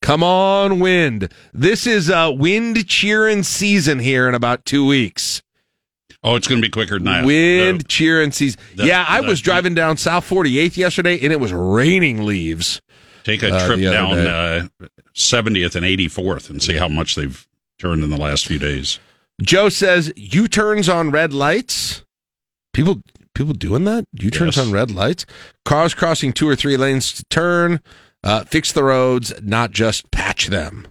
Come on, wind. This is uh, wind cheering season here in about two weeks. Oh, it's going to be quicker than that. Wind The- cheering season. the- yeah, I the- was driving down South 48th yesterday and it was raining leaves. Take a uh, trip down uh, 70th and 84th and see how much they've turned in the last few days. Joe says U turns on red lights. People people doing that? U turns Yes. on red lights. Cars crossing two or three lanes to turn. Uh, fix the roads, not just patch them.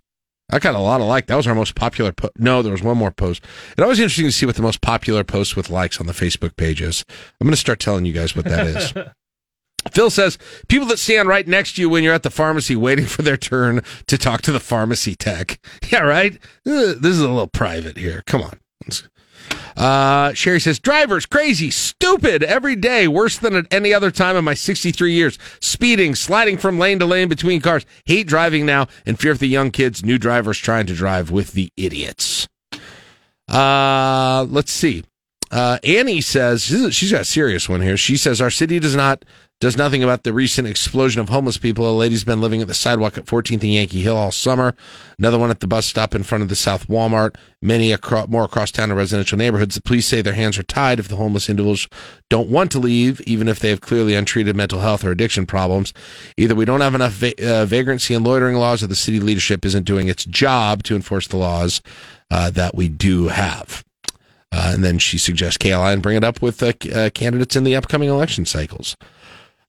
I got a lot of like. That was our most popular. Po- no, there was one more post. It always interesting to see what the most popular post with likes on the Facebook page is. I'm going to start telling you guys what that is. Phil says people that stand right next to you when you're at the pharmacy waiting for their turn to talk to the pharmacy tech. Yeah, right. Uh, This is a little private here. Come on. Uh, Sherry says drivers crazy, stupid every day, worse than at any other time in my 63 years. Speeding, sliding from lane to lane between cars. Hate driving now and fear for the young kids. New drivers trying to drive with the idiots. Uh, let's see. Uh, Annie says she's got a serious one here. She says our city does not does nothing about the recent explosion of homeless people. A lady's been living at the sidewalk at 14th and Yankee Hill all summer. Another one at the bus stop in front of the South Walmart. Many acro- more across town in residential neighborhoods. The police say their hands are tied if the homeless individuals don't want to leave, even if they have clearly untreated mental health or addiction problems. Either we don't have enough va- uh, vagrancy and loitering laws, or the city leadership isn't doing its job to enforce the laws uh, that we do have. Uh, and then she suggests KLI and bring it up with uh, uh, candidates in the upcoming election cycles.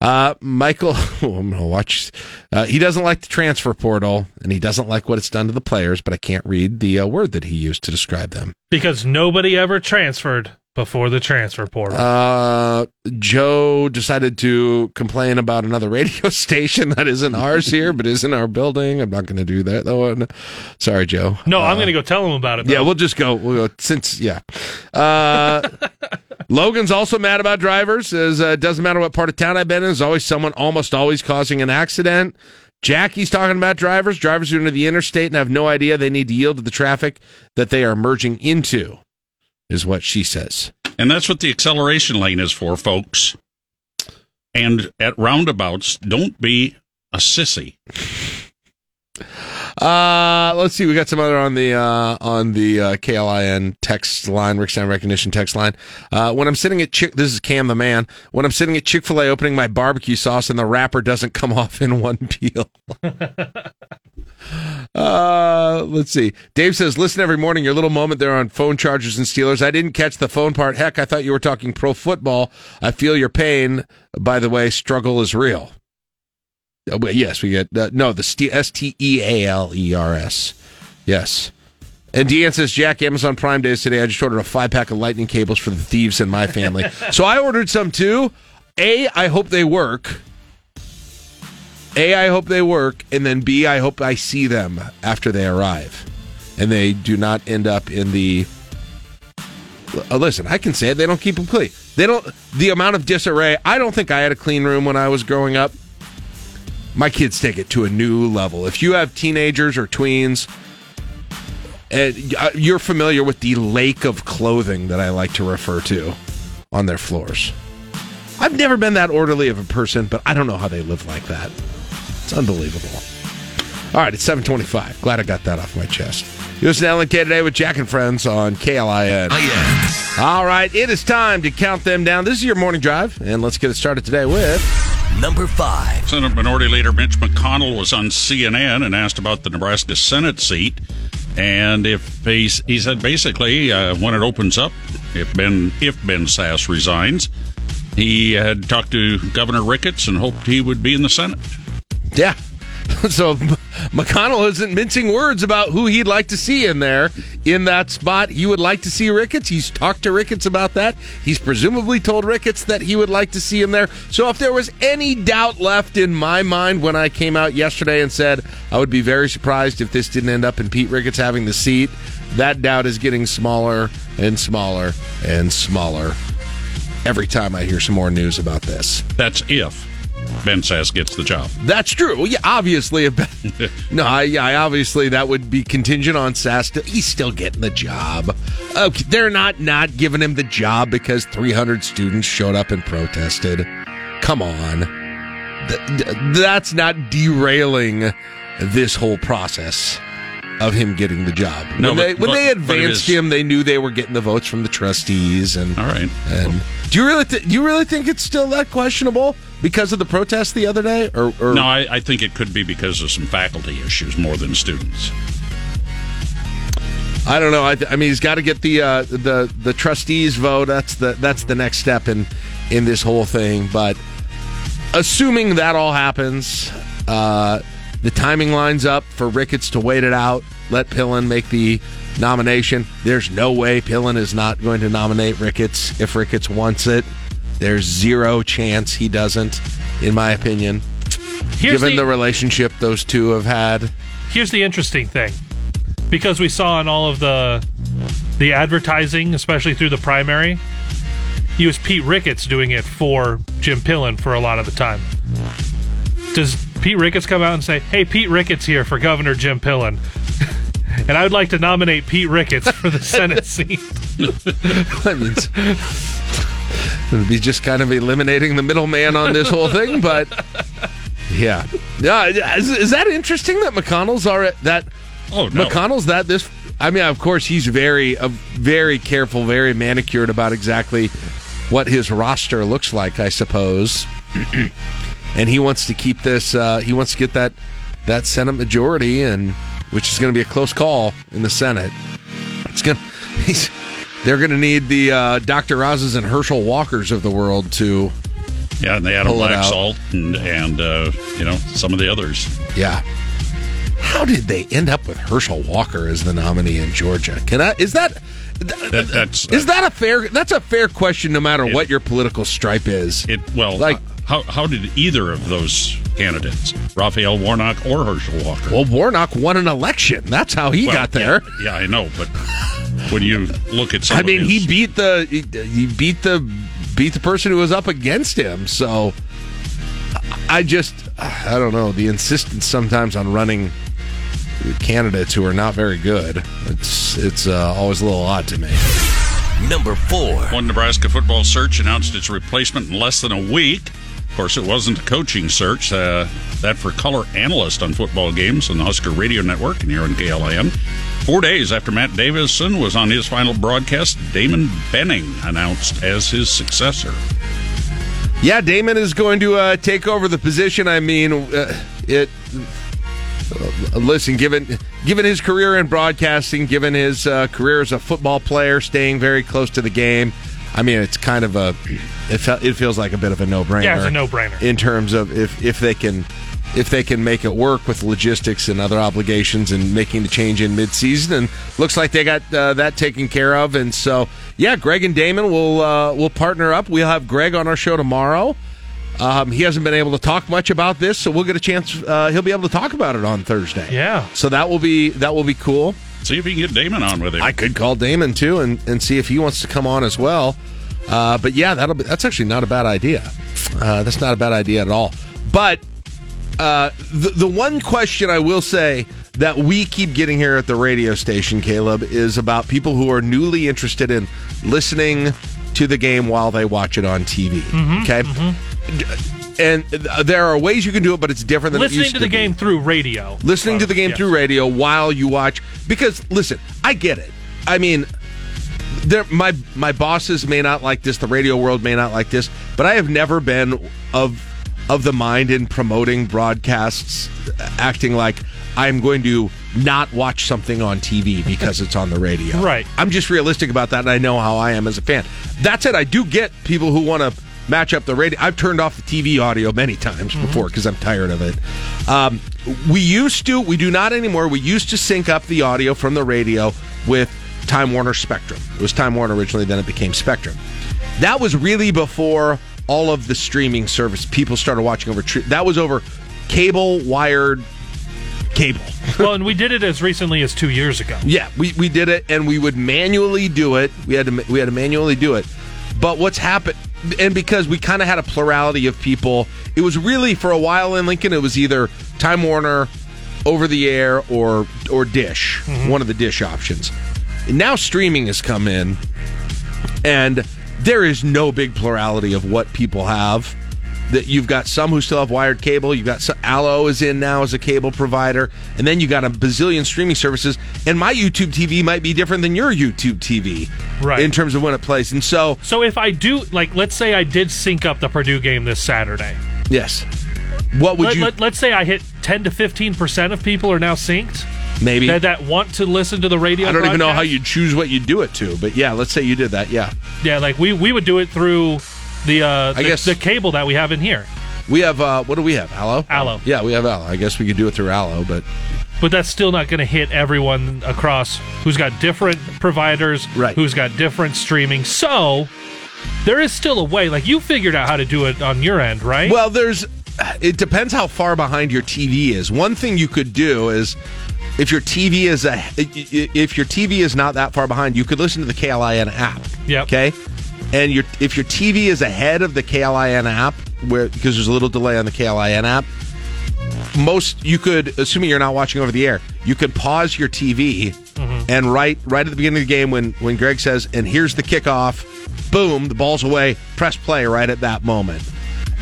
Uh, Michael, oh, I'm going to watch. Uh, he doesn't like the transfer portal and he doesn't like what it's done to the players, but I can't read the uh, word that he used to describe them. because nobody ever transferred before the transfer portal. Uh, Joe decided to complain about another radio station that isn't ours here, but is in our building. I'm not going to do that though. Sorry, Joe. no, I'm Uh, going to go tell him about it. Yeah, we'll just go. We'll go since yeah. Uh, Logan's also mad about drivers. Says uh, doesn't matter what part of town I've been in. There's always someone almost always causing an accident. Jackie's talking about drivers. Drivers are into the interstate and have no idea they need to yield to the traffic that they are merging into. Is what she says. And that's what the acceleration lane is for, folks. And at roundabouts, don't be a sissy. Uh, let's see. We got some other on the uh, on the uh, KLIN text line, Rickstown recognition text line. Uh, when I'm sitting at Chick, this is Cam the man. When I'm sitting at Chick Fil A opening my barbecue sauce and the wrapper doesn't come off in one peel. uh, let's see. Dave says, "Listen every morning. Your little moment there on phone chargers and Steelers. I didn't catch the phone part. Heck, I thought you were talking pro football. I feel your pain. By the way, struggle is real." Uh, yes, we get uh, no the S T E A L E R S. Yes. And Deanne says, Jack, Amazon Prime Days today. I just ordered a five pack of lightning cables for the thieves in my family. so I ordered some too. A, I hope they work. A, I hope they work. And then B, I hope I see them after they arrive. And they do not end up in the. Uh, listen, I can say it. They don't keep them clean. They don't. The amount of disarray. I don't think I had a clean room when I was growing up my kids take it to a new level. If you have teenagers or tweens, and uh, you're familiar with the lake of clothing that I like to refer to on their floors. I've never been that orderly of a person, but I don't know how they live like that. It's unbelievable. All right, it's 725. Glad I got that off my chest. You listen to LNK today with Jack and Friends on KLIN. All right, it is time to count them down. This is your morning drive, and let's get it started today with number five. Senate Minority Leader Mitch McConnell was on CNN and asked about the Nebraska Senate seat. And if he's, he said basically uh, when it opens up, if Ben if Ben Sasse resigns, he had talked to Governor Ricketts and hoped he would be in the Senate. Yeah. So McConnell isn't mincing words about who he'd like to see in there in that spot. He would like to see Ricketts. He's talked to Ricketts about that. He's presumably told Ricketts that he would like to see him there. So if there was any doubt left in my mind when I came out yesterday and said I would be very surprised if this didn't end up in Pete Ricketts having the seat, that doubt is getting smaller and smaller and smaller every time I hear some more news about this. That's if Ben Sasse gets the job. That's true. Well, yeah, obviously. if Ben- no, I, I obviously that would be contingent on Sasse. Still, he's still getting the job. Okay, they're not not giving him the job because 300 students showed up and protested. Come on, Th- th- that's not derailing this whole process. Of him getting the job. No, when but- they, when but- they advanced him, they knew they were getting the votes from the trustees. And all right, and do you really th- do you really think it's still that questionable because of the protest the other day? Or, or No, I, I think it could be because of some faculty issues more than students. I don't know. I, I mean, he's got to get the uh, the the trustees vote. That's the that's the next step in in this whole thing. But assuming that all happens, uh, the timing lines up for Ricketts to wait it out. Let Pillen make the nomination. There's no way Pillen is not going to nominate Ricketts if Ricketts wants it. There's zero chance he doesn't, in my opinion. Here's given the- the relationship those two have had. Here's the interesting thing, because we saw in all of the the advertising, especially through the primary, it was Pete Ricketts doing it for Jim Pillen for a lot of the time. Does Pete Ricketts come out and say, "Hey, Pete Ricketts here for Governor Jim Pillen"? And I would like to nominate Pete Ricketts for the Senate seat. that means it would be just kind of eliminating the middleman on this whole thing, but yeah, yeah. Is, is that interesting that McConnell's are that? Oh no. McConnell's that this. I mean, of course, he's very, uh, very careful, very manicured about exactly what his roster looks like. I suppose, and he wants to keep this. Uh, he wants to get that that Senate majority, and which is going to be a close call in the Senate. It's gonna. He's. They're going to need the uh, Dr. Oz's and Herschel Walkers of the world to. Yeah, and they had a it black salt and and uh, you know some of the others. Yeah. How did they end up with Herschel Walker as the nominee in Georgia? Can I? Is that? That, that's Is that a fair? That's a fair question, no matter what your political stripe is. It well, like how how did either of those candidates, Raphael Warnock or Herschel Walker? Well, Warnock won an election. That's how he Well, got there. Yeah, yeah, I know, but when you look at some, I of mean, his- he beat the he, he beat the beat the person who was up against him. So I just I don't know the insistence sometimes on running candidates who are not very good. It's it's uh, always a little odd to me. Number four. One Nebraska football search announced its replacement in less than a week. Of course, it wasn't a coaching search. Uh, that for color analyst on football games on the Husker Radio Network and here on KLIN. Four days after Matt Davison was on his final broadcast, Damon Benning announced as his successor. Yeah, Damon is going to uh, take over the position. I mean, uh, it. uh, listen, given given his career in broadcasting, given his uh, career as a football player, staying very close to the game, I mean, it's kind of a. It, it feels like a bit of a no brainer. Yeah, it's a no-brainer. in terms of if if they can. If they can make it work with logistics and other obligations and making the change in midseason, and looks like they got uh, that taken care of, and so yeah, Greg and Damon will uh, will partner up. We'll have Greg on our show tomorrow. Um, he hasn't been able to talk much about this, so we'll get a chance. Uh, he'll be able to talk about it on Thursday. Yeah. So that will be that will be cool. See if you can get Damon on with him. I could call Damon too and, and see if he wants to come on as well. Uh, but yeah, that'll be, that's actually not a bad idea. Uh, that's not a bad idea at all. But uh, the the one question I will say that we keep getting here at the radio station, Caleb, is about people who are newly interested in listening to the game while they watch it on TV. Mhm, okay. And there are ways you can do it, but it's different than Listening to the be game through radio. listening to the game yes. through radio while you watch because listen i get it i mean there my my bosses may not like this the radio world may not like this but i have never been of of the mind in promoting broadcasts uh, acting like i'm going to not watch something on tv because it's on the radio Right. i'm just realistic about that and i know how i am as a fan that said i do get people who want to match up the radio. I've turned off the tv audio many times before because i'm tired of it. Um, we used to we do not anymore. We used to sync up the audio from the radio with time warner spectrum. It was time warner originally then it became spectrum. That was really before all of the streaming service. People started watching over tr- that was over cable wired cable. Well, and we did it as recently as two years ago. yeah, we, we did it, and we would manually do it. We had to we had to manually do it. But what's happened, and because we kind of had a plurality of people, it was really for a while in Lincoln. It was either Time Warner, over the air, or or Dish, mm-hmm. one of the Dish options. And now streaming has come in, and there is no big plurality of what people have. That you've got some who still have wired cable. You've got some, Allo is in now as a cable provider, and then you got a bazillion streaming services. And my YouTube TV might be different than your YouTube TV, Right. In terms of when it plays. And so, So if I do, like, let's say I did sync up the Purdue game this Saturday. yes, what would Let, you let, us say I hit 10 to 15% of people are now synced maybe? that, that want to listen to the radio. I don't even know how broadcast. you choose what you do it to, but yeah, let's say you did that. Yeah, Yeah, like we, we would do it through the uh, the, guess- the cable that we have in here. we have. uh What do we have? Allo. Allo. Yeah, we have Allo. I guess we could do it through Allo, but But that's still not going to hit everyone across who's got different providers, Right. who's got different streaming. So there is still a way. Like you figured out how to do it on your end, right? Well, there's. It depends how far behind your TV is. One thing you could do is, if your TV is a, if your TV is not that far behind, you could listen to the KLIN app. Yep. Okay. And your if your TV is ahead of the KLIN app, where because there's a little delay on the KLIN app, most you could, assuming you're not watching over the air, you could pause your TV mm-hmm. and right right at the beginning of the game when when Greg says, "And here's the kickoff," boom, the ball's away. Press play right at that moment,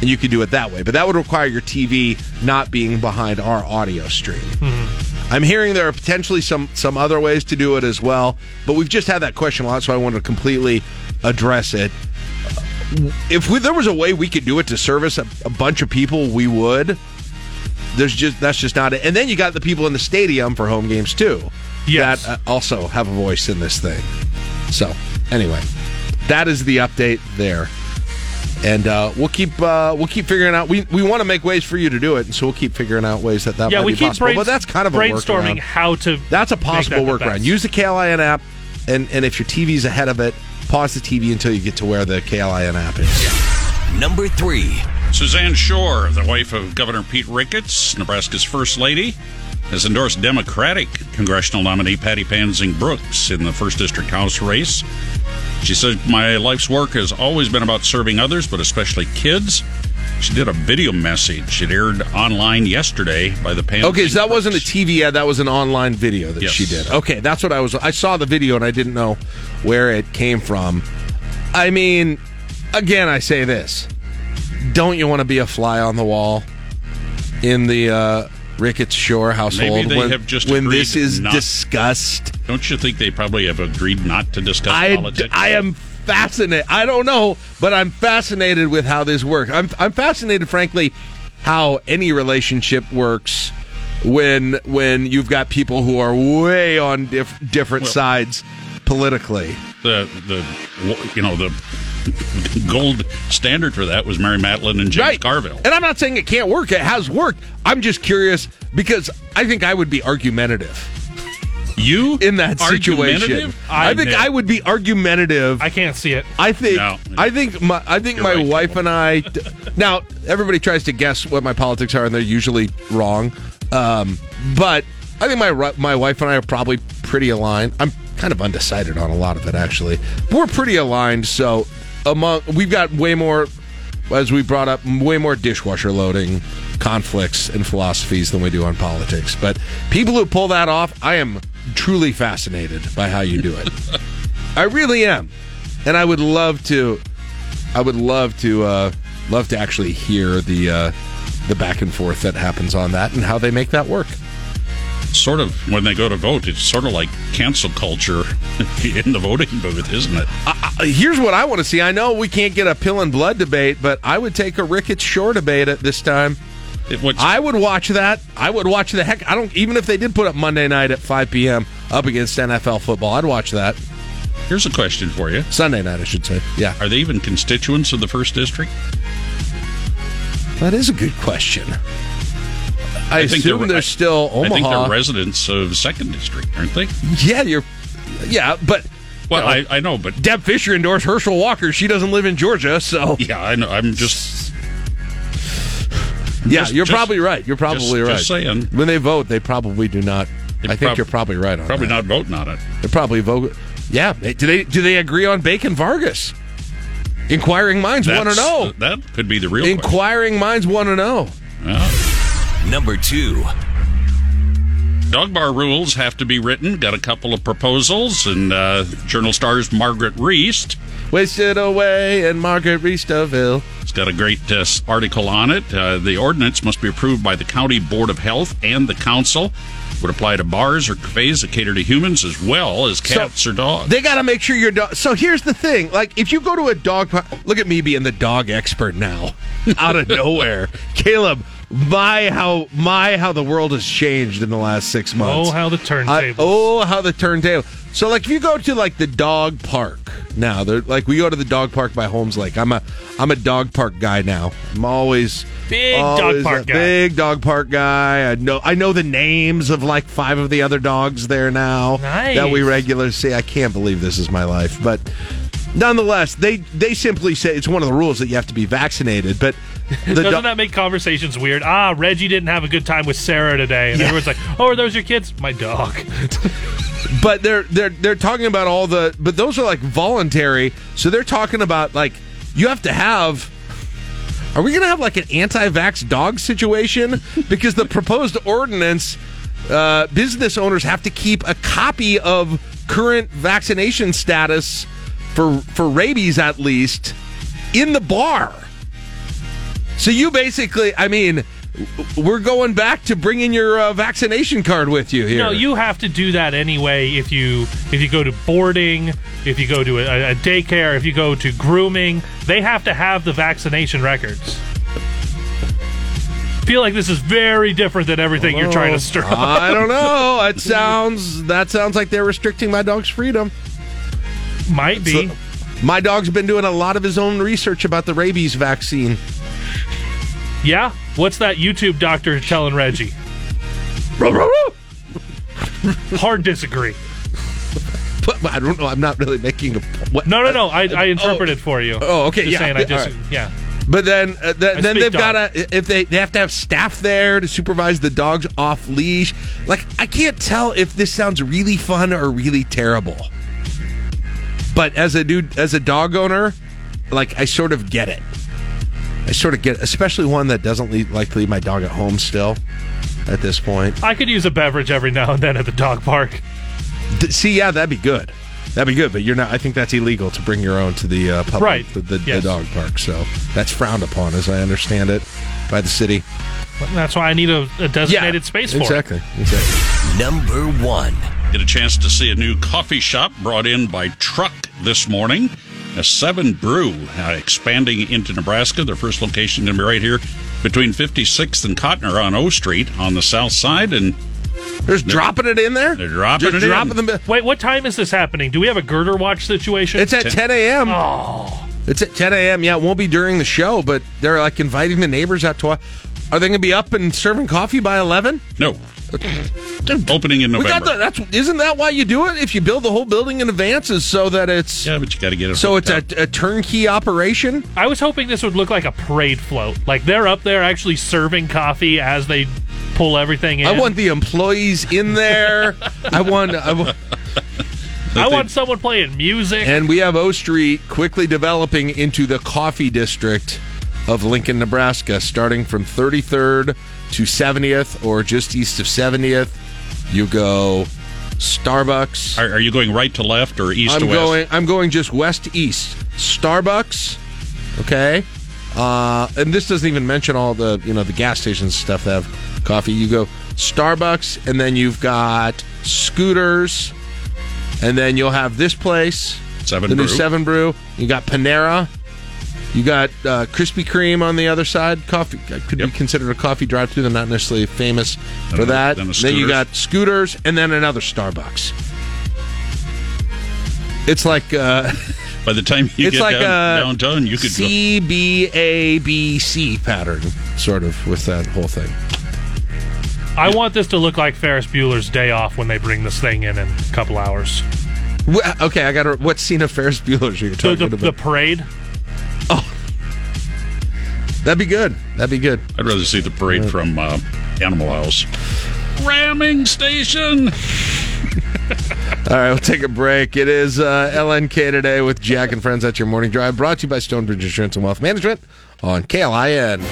and you can do it that way. But that would require your TV not being behind our audio stream. Mm-hmm. I'm hearing there are potentially some some other ways to do it as well, but we've just had that question a lot, so I wanted to completely address it. If we, there was a way we could do it to service a, a bunch of people, we would. There's just that's just not it. And then you got the people in the stadium for home games too. Yes. that uh, also have a voice in this thing. So anyway, that is the update there. And uh, we'll keep uh, we'll keep figuring out. We we want to make ways for you to do it, and so we'll keep figuring out ways that that yeah, might we be keep possible. brains- but that's kind of a brainstorming how to. That's a possible workaround. Use the KLIN app, and and if your TV's ahead of it, pause the TV until you get to where the KLIN app is. Number three. Susanne Shore, the wife of Governor Pete Ricketts, Nebraska's first lady, has endorsed Democratic congressional nominee Patty Pansing Brooks in the first district House race. She said, "My life's work has always been about serving others, but especially kids." She did a video message. It aired online yesterday by the Pansing. Okay, so that wasn't a TV ad. That was an online video that Yes. she did. Okay, that's what I was. I saw the video and I didn't know where it came from. I mean, again, I say this: Don't you want to be a fly on the wall in the uh, Ricketts Shore household when, when this is not- discussed? Don't you think they probably have agreed not to discuss I, politics? I am fascinated. I don't know, but I'm fascinated with how this works. I'm I'm fascinated, frankly, how any relationship works when when you've got people who are way on diff- different Well- sides politically. the the you know the gold standard for that was Mary Matlin and James Right. Carville. And I'm not saying it can't work. It has worked. I'm just curious because I think I would be argumentative. You in that situation, I, I think know. I would be argumentative. I can't see it. I think No. I think my I think You're my right, wife and I now everybody tries to guess what my politics are and they're usually wrong. Um, but I think my my wife and I are probably pretty aligned. I'm kind of undecided on a lot of it actually. But we're pretty aligned. So among we've got way more as we brought up way more dishwasher loading conflicts and philosophies than we do on politics. But people who pull that off, I am truly fascinated by how you do it. I really am, and I would love to. I would love to uh, love to actually hear the uh, the back and forth that happens on that and how they make that work. Sort of when they go to vote, it's sort of like cancel culture in the voting booth, isn't it? Uh, here's what I want to see. I know we can't get a Pillen blood debate, but I would take a Ricketts Shore debate at this time. Would- I would watch that. I would watch the heck. I don't even if they did put up Monday night at 5 p.m. up against NFL football. I'd watch that Here's a question for you: Sunday night. I should say. Yeah, Are they even constituents of the first district? that is a good question. I, think assume they're- they're still Omaha. I think they're residents of second district, aren't they? Yeah, you're. Yeah, but Well, you know, I, I know, but Deb Fischer endorsed Herschel Walker. She doesn't live in Georgia, so yeah, I know. I'm just yeah, Just- you're just- probably right. You're probably just- right. just saying. when they vote, they probably do not. They I think prob- you're probably right on probably that. not voting on it. They probably vote. Yeah, they- do they do they agree on Bacon Vargas? Inquiring minds want to know. That could be the real question. Inquiring minds want to know. Yeah. Number two. Dog bar rules have to be written. Got a couple of proposals, and uh, Journal Star's Margaret Reist Wasted away in Margaret Reestoville. has got a great uh, article on it. Uh, the ordinance must be approved by the County Board of Health and the Council. Would apply to bars or cafes that cater to humans as well as cats or dogs. They got to make sure your dog. So here's the thing: like, if you go to a dog park, look at me being the dog expert now, out of nowhere. Caleb, my how my how the world has changed in the last six oh, months. Oh, how the I- turntable. oh, how the turntable. So, like, if you go to like the dog park now, they're like we go to the dog park by Holmes Lake. I'm a I'm a dog park guy now. I'm always Big dog park a guy. Big dog park guy. I know I know the names of like five of the other dogs there now nice. that we regularly see. I can't believe this is my life, but nonetheless, they they simply say it's one of the rules that you have to be vaccinated. But Doesn't do- that make conversations weird? Ah, Reggie didn't have a good time with Sarah today, and Yeah. everyone's like, "Oh, are those your kids?" My dog. but they're they're they're talking about all the but those are like voluntary so they're talking about like you have to have are we gonna have like an anti-vax dog situation because the proposed ordinance uh, business owners have to keep a copy of current vaccination status for for rabies at least in the bar so you basically i mean we're going back to bringing your uh, vaccination card with you here No, you have to do that anyway. If you if you go to boarding, if you go to a, a daycare, if you go to grooming, they have to have the vaccination records. Feel like this is very different than everything you're trying to stir up. I don't know. It sounds that sounds like they're restricting my dog's freedom. Might be. So- my dog's been doing a lot of his own research about the rabies vaccine. Yeah. What's that YouTube doctor telling Reggie? Hard disagree. But I don't know. I'm not really making a. What, No, no, no. I, I interpreted for you. Oh, okay, Just yeah, saying. I just all yeah. But then, uh, th- I then speak they've dog. got to if they they have to have staff there to supervise the dogs off leash. Like I can't tell if this sounds really fun or really terrible. But as a dude, as a dog owner, like I sort of get it. I sort of get, especially one that doesn't leave, like to leave my dog at home still. At this point, I could use a beverage every now and then at the dog park. Th- see, yeah, that'd be good. That'd be good, but you're not. I think that's illegal to bring your own to the uh, public, Right. the, the, Yes. the dog park. So that's frowned upon, as I understand it, by the city. That's why I need a, a designated space for it. Exactly. Exactly. Number one. Get a chance to see a new coffee shop brought in by truck this morning. A Seven Brew uh, expanding into Nebraska. Their first location going to be right here between 56th and Cotner on O Street on the south side. And There's dropping it in there. They're dropping Just it dropping in. them. Wait, what time is this happening? Do we have a girder watch situation? It's at 10 a.m. Oh, It's at 10 a.m. Yeah, it won't be during the show, but they're like inviting the neighbors out to. Are they going to be up and serving coffee by 11? No. Opening in We got November. the, that's isn't that why you do it? If you build the whole building in advance, is so that it's yeah, but you got to get it. so it's a, a turnkey operation. I was hoping this would look like a parade float. Like they're up there actually serving coffee as they pull everything in. I want the employees in there. I want. I want I want someone playing music. And we have O Street quickly developing into the coffee district of Lincoln, Nebraska, starting from 33rd to 70th or just east of 70th. You go Starbucks. Are, are you going right to left or east I'm to west? going. I'm going just west to east. Starbucks. Okay. Uh, and this doesn't even mention all the you know the gas stations and stuff that have coffee. You go Starbucks, and then you've got Scooters, and then you'll have this place, Seven the new Seven Brew. You got Panera. You got uh, Krispy Kreme on the other side. Coffee could be considered a coffee drive-through. They're not necessarily famous for then that. then then you got Scooters, and then another Starbucks. It's like uh, By the time you it's get like down, a downtown, you could go. C B A B C pattern, sort of, with that whole thing. I want this to look like Ferris Bueller's Day Off when they bring this thing in in a couple hours. Okay, I got to. What scene of Ferris Bueller's are you The, talking the, about? the parade. That'd be good. That'd be good. I'd rather see the parade from uh, Animal House. Ramming station. All right, we'll take a break. It is uh, LNK today with Jack and Friends at your morning drive, brought to you by Stonebridge Insurance and Wealth Management on KLIN.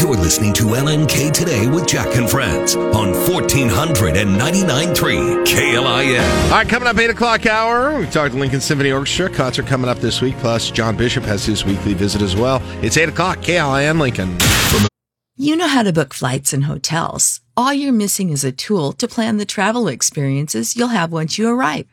You're listening to LNK Today with Jack and Friends on 1499.3 KLIN. All right, coming up 8 o'clock hour, we talked to Lincoln Symphony Orchestra. Concert coming up this week, plus John Bishop has his weekly visit as well. It's 8 o'clock, KLIN Lincoln. You know how to book flights and hotels. All you're missing is a tool to plan the travel experiences you'll have once you arrive.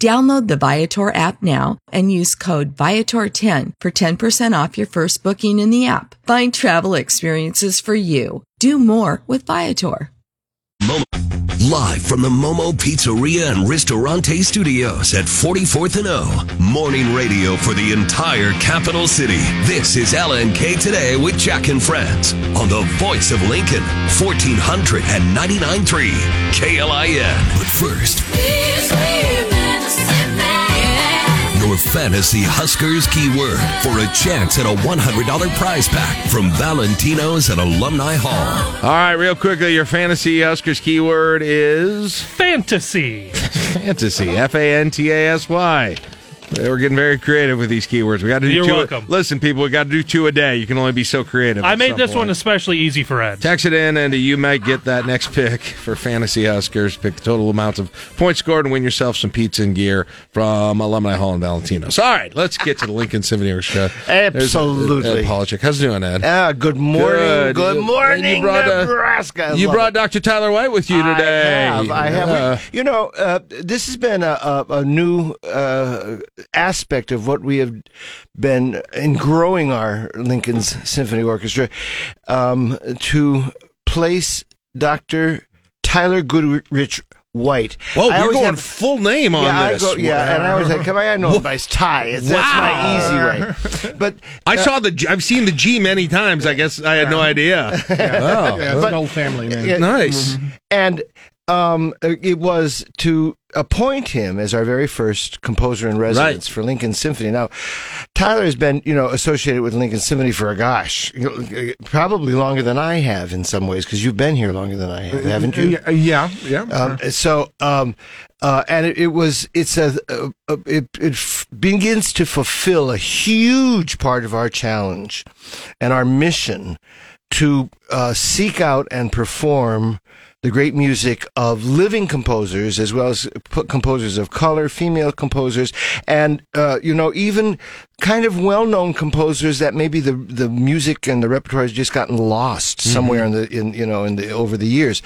Download the Viator app now and use code Viator10 for 10% off your first booking in the app. Find travel experiences for you. Do more with Viator. Momo. Live from the Momo Pizzeria and Ristorante Studios at 44th and O. Morning radio for the entire capital city. This is LNK Today with Jack and Friends on the voice of Lincoln, 1499.3 KLIN. But first, your fantasy Huskers keyword for a chance at a $100 prize pack from Valentino's at Alumni Hall. All right, real quickly, your fantasy Huskers keyword is fantasy. fantasy. F A N T A S Y. We're getting very creative with these keywords. We got to do You're two. welcome. Listen, people, we got to do two a day. You can only be so creative. I made some this one especially easy for Ed. Text it in, and you might get that next pick for Fantasy Huskers. Pick the total amount of points scored and win yourself some pizza and gear from Alumni Hall and Valentino's. All right, let's get to the Lincoln Symphony Orchestra. There's, uh, Absolutely. Ed Polochick. How's it doing, Ed? Ah, good morning. Good, You- morning, and you brought, uh, Nebraska. I You brought it. Dr. Tyler White with you today. I have. I have. Yeah. We- you know, uh, this has been a, a, a new uh, aspect of what we have been in growing our Lincoln's Symphony Orchestra um, to place Dr. Tyler Goodrich White. Whoa, I you're going have- full name on yeah, this. I go, yeah, and I was like, come on, I know him by his tie. It's, That's my easy way. But I uh, saw the. G- I've seen the G many times. I guess I had no idea. Oh, Yeah, it's an old family name. Yeah, Nice. And um, it was to appoint him as our very first composer in residence for Lincoln Symphony. Now, Tyler has been, you know, associated with Lincoln Symphony for a gosh, probably longer than I have in some ways because you've been here longer than I have, haven't you? Uh, Yeah, yeah. Um, so, um, uh, and it, it was, it's a it, it f- begins to fulfill a huge part of our challenge and our mission to uh, seek out and perform the great music of living composers as well as composers of color, female composers, and uh, you know even kind of well-known composers that maybe the the music and the repertoire has just gotten lost somewhere in the in you know in the over the years.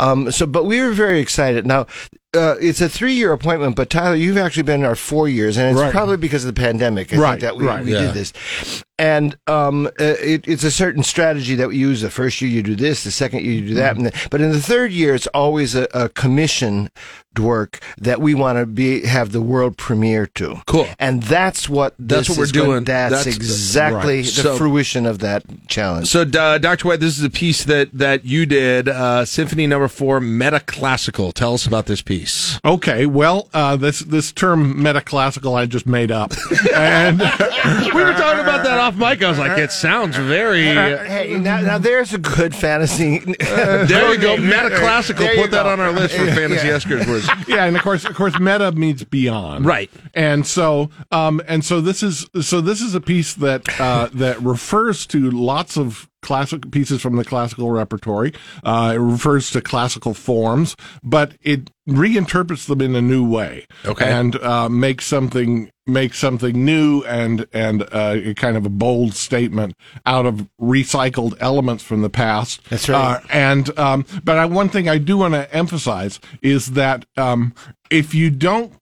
Um, so, but we were very excited. Now, uh, it's a three-year appointment, but Tyler, you've actually been in our four years, and it's Right. probably because of the pandemic. I Right, think that we, right. we Yeah. did this, and um, uh, it, it's a certain strategy that we use. The first year you do this, the second year you do Mm-hmm. that, and the, but in the third year it's always a, a commissioned work that we want to be have the world premiere to. Cool. and that's what That's what we're is going- doing. That's, That's the- exactly right. the So- fruition of that challenge. So, uh, Dr. White, this is a piece that that you did, uh, Symphony Number Four, Meta Classical. Tell us about this piece. Okay, well, uh, this this term metaclassical I just made up, and we were talking about that off mic. I was like, it sounds very. Hey, now, now there's a good fantasy. there you go, meta classical. Put that on our list for Yeah. fantasy words. yeah, and of course, of course, meta means beyond, Right. And so, um, and so this is so this is a piece that uh, that refers to lots of classic pieces from the classical repertory. Uh, it refers to classical forms, but it reinterprets them in a new way. Okay. and uh, makes something make something new and and uh, a kind of a bold statement out of recycled elements from the past. That's right. Uh, and um, but I, one thing I do want to emphasize is that um, if you don't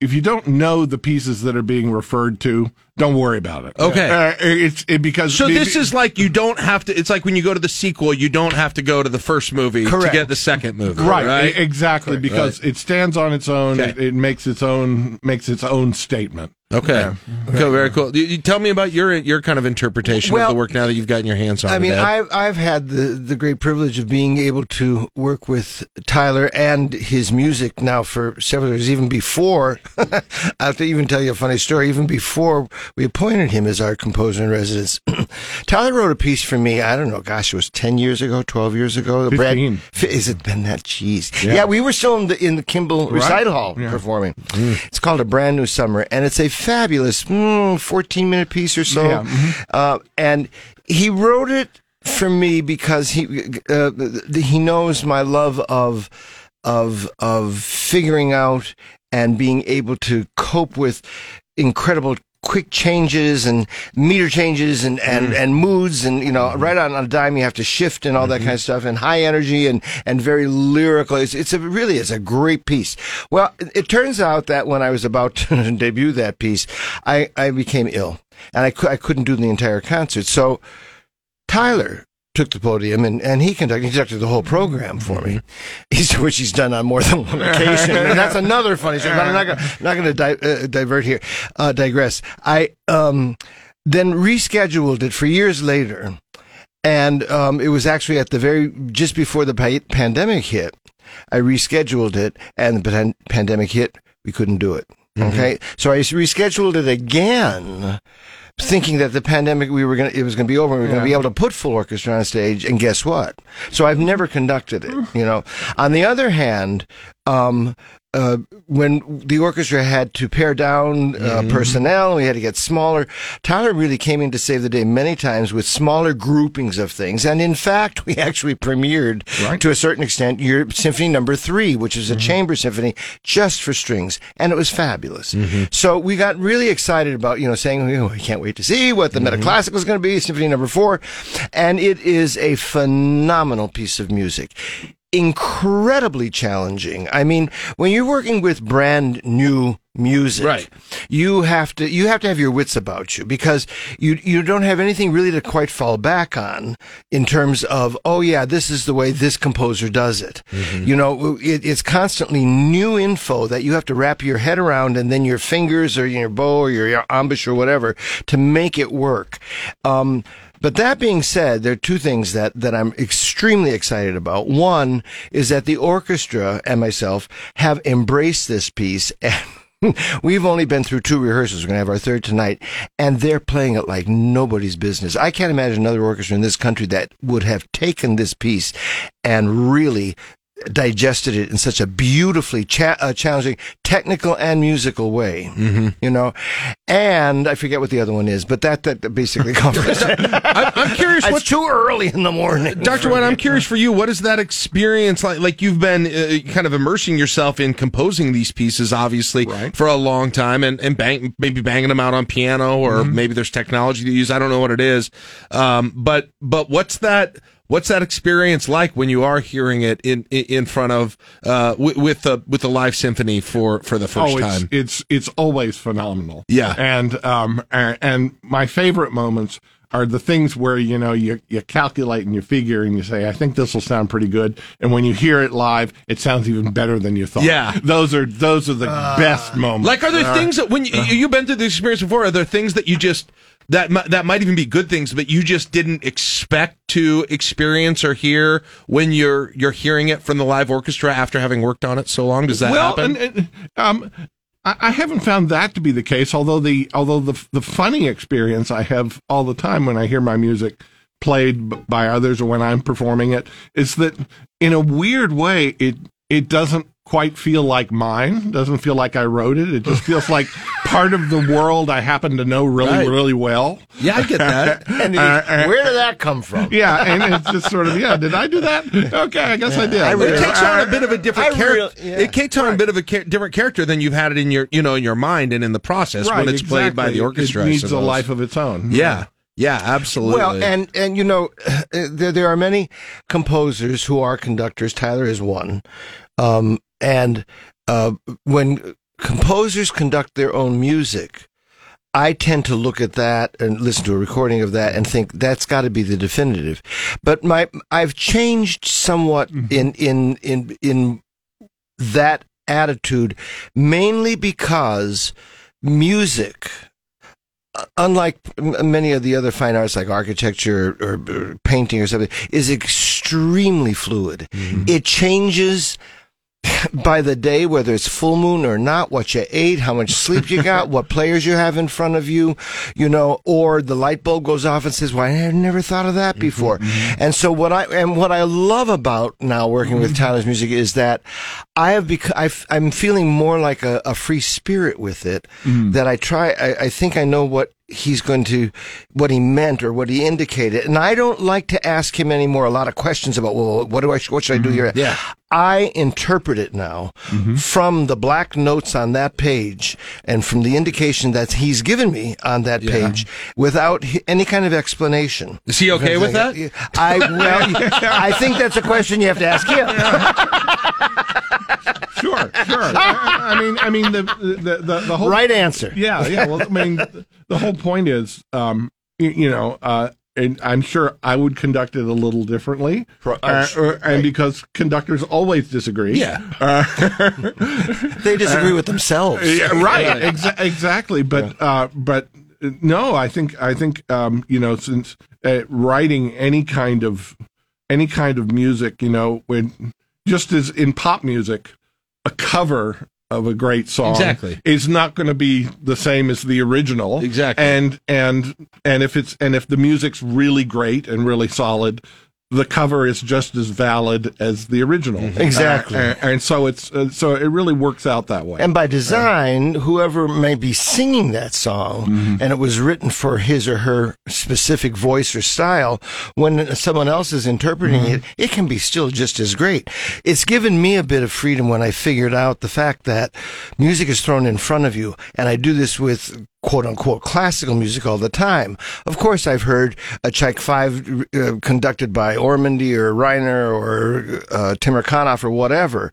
if you don't know the pieces that are being referred to don't worry about it. Okay. Uh, it's it, because So this is like you don't have to. It's like when you go to the sequel, you don't have to go to the first movie Correct. to get the second movie. right, Right. exactly because it stands on its own. Okay. It, it makes its own makes its own statement. Okay. Okay. Very cool. You, you tell me about your your kind of interpretation Well, of the work now that you've gotten your hands on I mean, Ed. I've I've had the the great privilege of being able to work with Tyler and his music now for several years. Even before, I have to even tell you a funny story. Even before we appointed him as our composer in residence, Tyler wrote a piece for me. I don't know, gosh, it was ten years ago, twelve years ago. The Brad- 15. fi- is it been that? Jeez, Yeah. yeah. we were still in the in the Kimball Right. recital hall Yeah. performing. Mm. It's called a brand new summer, and it's a fabulous mm, fourteen minute piece or so. Yeah, mhm. Uh, and he wrote it for me because he uh, he knows my love of of of figuring out and being able to cope with incredible quick changes and meter changes and, and, mm. and moods and you know mm-hmm. right on, on a dime you have to shift and all that mm-hmm. kind of stuff and high energy and, and very lyrical. It's, it's a really it's a great piece. Well it, it turns out that when I was about to debut that piece I, I became ill and I, cou- I couldn't do the entire concert. So Tyler took the podium and, and he conducted, he conducted the whole program for me, he's, which he's done on more than one occasion. and that's another funny story, but I'm not gonna, not going to di- uh, divert here, uh, digress. I um, then rescheduled it for years later. And um, it was actually at the very, just before the pa- pandemic hit, I rescheduled it and the pan- pandemic hit, we couldn't do it. Okay. So I rescheduled it again thinking that the pandemic we were going it was going to be over and we were going to be able to put full orchestra on stage and guess what? So i've never conducted it you know? On the other hand um uh, when the orchestra had to pare down uh, personnel, we had to get smaller. Tyler really came in to save the day many times with smaller groupings of things, and in fact, we actually premiered to a certain extent your Symphony Number Three, which is a chamber symphony just for strings, and it was fabulous. So we got really excited about you know saying oh, I can't wait to see what the metaclassical is going to be, Symphony Number Four, and it is a phenomenal piece of music incredibly challenging. I mean, when you're working with brand new music, Right. you have to you have to have your wits about you because you you don't have anything really to quite fall back on in terms of oh yeah this is the way this composer does it. You know, it, it's constantly new info that you have to wrap your head around and then your fingers or your bow or your embouchure or whatever to make it work. Um, but that being said, there are two things that, that I'm extremely excited about. One is that the orchestra and myself have embraced this piece and We've only been through two rehearsals. We're going to have our third tonight, and they're playing it like nobody's business. I can't imagine another orchestra in this country that would have taken this piece and really digested it in such a beautifully cha- uh, challenging technical and musical way. Mm-hmm. You know, and I forget what the other one is, but that that basically covers it. I'm, I'm curious. It's What too early in the morning, Dr. White, I'm curious for you. What is that experience like? Like you've been uh, kind of immersing yourself in composing these pieces, obviously, for a long time, and and bang, maybe banging them out on piano, or Mm-hmm. maybe there's technology to use. I don't know what it is, um, but but what's that? What's that experience like when you are hearing it in in, in front of uh, with, with the with the live symphony for for the first oh, it's, time? it's it's always phenomenal. Yeah. and um and, and my favorite moments are the things where you know you you calculate and you figure and you say I think this will sound pretty good, and when you hear it live, it sounds even better than you thought. Yeah. those are those are the best moments. Like, are there Uh, things that when you, you've been through this experience before? Are there things that you just that that might even be good things, but you just didn't expect to experience or hear when you're you're hearing it from the live orchestra after having worked on it so long? Does that well, happen? And, and, um, I, I haven't found that to be the case. Although the although the the funny experience I have all the time when I hear my music played by others or when I'm performing it is that in a weird way it it doesn't quite feel like mine. Doesn't feel like I wrote it. It just feels like part of the world I happen to know really Right. really well. yeah, I get that. And Uh, uh, where did that come from? Yeah, and it's just sort of yeah. Did I do that? Okay, I guess I did. I really- it takes on a bit of a different character. really- yeah. It takes on a bit of a cha- different character than you've had it in your you know in your mind and in the process when it's played by the orchestra. It needs a life of its own. Yeah, yeah, absolutely. Well, and and you know, there there are many composers who are conductors. Tyler is one, um, and uh, when composers conduct their own music, I tend to look at that and listen to a recording of that and think that's got to be the definitive. But my I've changed somewhat in in in in that attitude mainly because music uh, unlike many of the other fine arts like architecture or, or painting or something is extremely fluid. It changes by the day, whether it's full moon or not, what you ate, how much sleep you got, what players you have in front of you, you know, or the light bulb goes off and says, "Well, I never thought of that mm-hmm, before." Mm-hmm. And so what I and what I love about now working with mm-hmm. Tyler's music is that I have bec- I've, I'm feeling more like a, a free spirit with it. Mm. That I try. I, I think I know what he's going to what he meant or what he indicated and i don't like to ask him anymore a lot of questions about well what do i what should i do mm, here Yeah. I interpret it now from the black notes on that page and from the indication that he's given me on that page without h- any kind of explanation Is he okay with that? i well i think that's a question you have to ask him Sure, sure. I, I mean, I mean the the the, the whole right answer Yeah, yeah. Well, I mean, the whole point is, um, you, you know, uh, and I'm sure I would conduct it a little differently, Pro- uh, or- and because conductors always disagree. Yeah. Uh, they disagree with themselves yeah, right. Exa- exactly. But uh, but uh, no, I think I think um, you know since uh, writing any kind of any kind of music, you know, when just as in pop music, a cover of a great song Exactly. is not going to be the same as the original Exactly. and and and if it's and if the music's really great and really solid the cover is just as valid as the original Exactly. Uh, and, and so it's uh, so it really works out that way And by design, whoever may be singing that song, Mm-hmm. and it was written for his or her specific voice or style, when someone else is interpreting Mm-hmm. it, it can be still just as great. It's given me a bit of freedom when I figured out the fact that music is thrown in front of you, and I do this with quote unquote classical music all the time. Of course, I've heard a Tchaik Five uh, conducted by Ormandy or Reiner or uh, Temirkanov or whatever,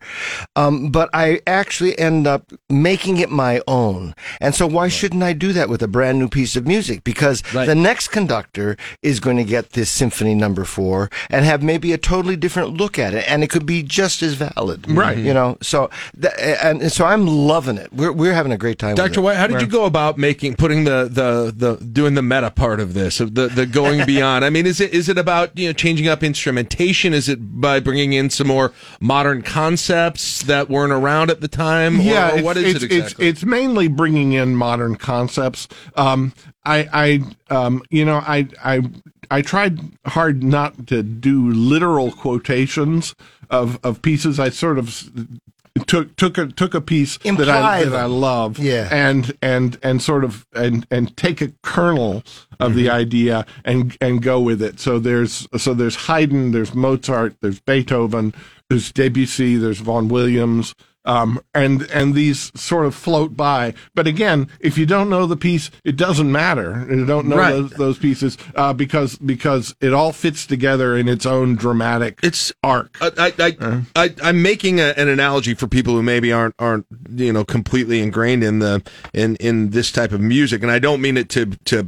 um, but I actually end up making it my own. And so, why shouldn't I do that with a brand new piece of music? Because the next conductor is going to get this symphony number four and have maybe a totally different look at it, and it could be just as valid, Right. You know, so th- and, and so I'm loving it. We're we're having a great time. with Dr. it. White, how did you go about making putting the, the, the doing the meta part of this, of the, the going beyond? I mean, is it is it about you know changing up instrumentation? Is it by bringing in some more modern concepts that weren't around at the time? yeah, or, what is it's, it exactly? It's, it's mainly bringing in modern concepts. Um, I, I, um, you know, I, I, I tried hard not to do literal quotations of, of pieces. I sort of took took a took a piece that Imply I that. I love, Yeah. and and and sort of and and take a kernel of the mm-hmm. idea and and go with it. So there's so there's Haydn, there's Mozart, there's Beethoven, there's Debussy, there's Vaughan Williams. Um, and and these sort of float by, but again, if you don't know the piece, it doesn't matter. You don't know Right. those, those pieces uh, because because it all fits together in its own dramatic it's arc. I, I, I, I, I'm making a, an analogy for people who maybe aren't aren't you know completely ingrained in the in in this type of music, and I don't mean it to to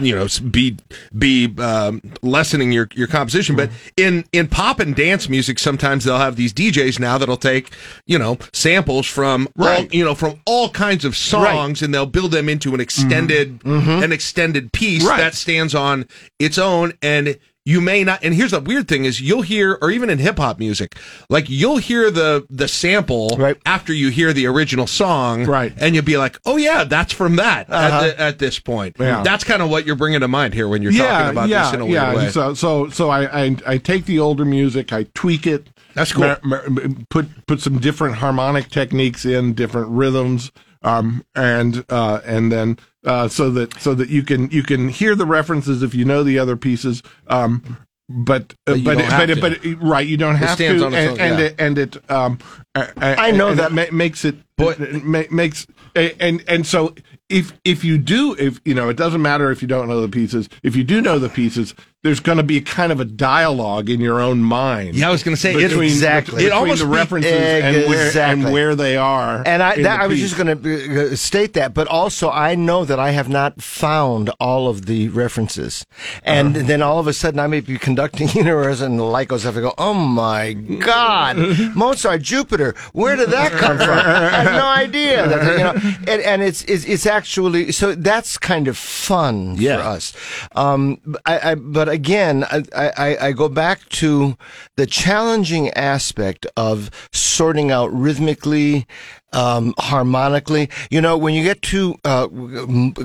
you know be be um, lessening your your composition, but in in pop and dance music, sometimes they'll have these DJs now that'll take you know samples from all, Right. you know from all kinds of songs, and they'll build them into an extended an extended piece Right. that stands on its own and you may not and here's the weird thing is you'll hear or even in hip hop music like you'll hear the the sample Right. after you hear the original song Right. and you'll be like oh yeah that's from that Uh-huh. at, the, at this point Yeah. that's kind of what you're bringing to mind here when you're talking about yeah, this in a weird yeah. way So, so, so I, I, I take the older music, I tweak it. That's cool. ma- ma- put, put some different harmonic techniques in, different rhythms, um, and, uh, and then, uh, so that, so that you can, you can hear the references if you know the other pieces, um, but, But uh, you but, don't it- have but, it- to. but, it- right, you don't have stands to, on its and, own, and yeah. it, and it, um, I know and that- it ma- makes it, but it makes and and so if if you do if you know it doesn't matter if you don't know the pieces if you do know the pieces there's going to be kind of a dialogue in your own mind Yeah, I was gonna say, it- between, Exactly. between It almost the be- references and where Exactly. and where they are And I, that, I was just going to state that, but also I know that I have not found all of the references, and Uh-huh. then all of a sudden I may be conducting universe and the light goes off. I go, "Oh my God, Mozart, Jupiter, where did that come from? I have no idea." That, you know, and, and it's, it's it's actually so that's kind of fun Yeah. for us. Um, I, I, but again, I, I, I go back to the challenging aspect of sorting out rhythmically, um, harmonically. You know, when you get to uh,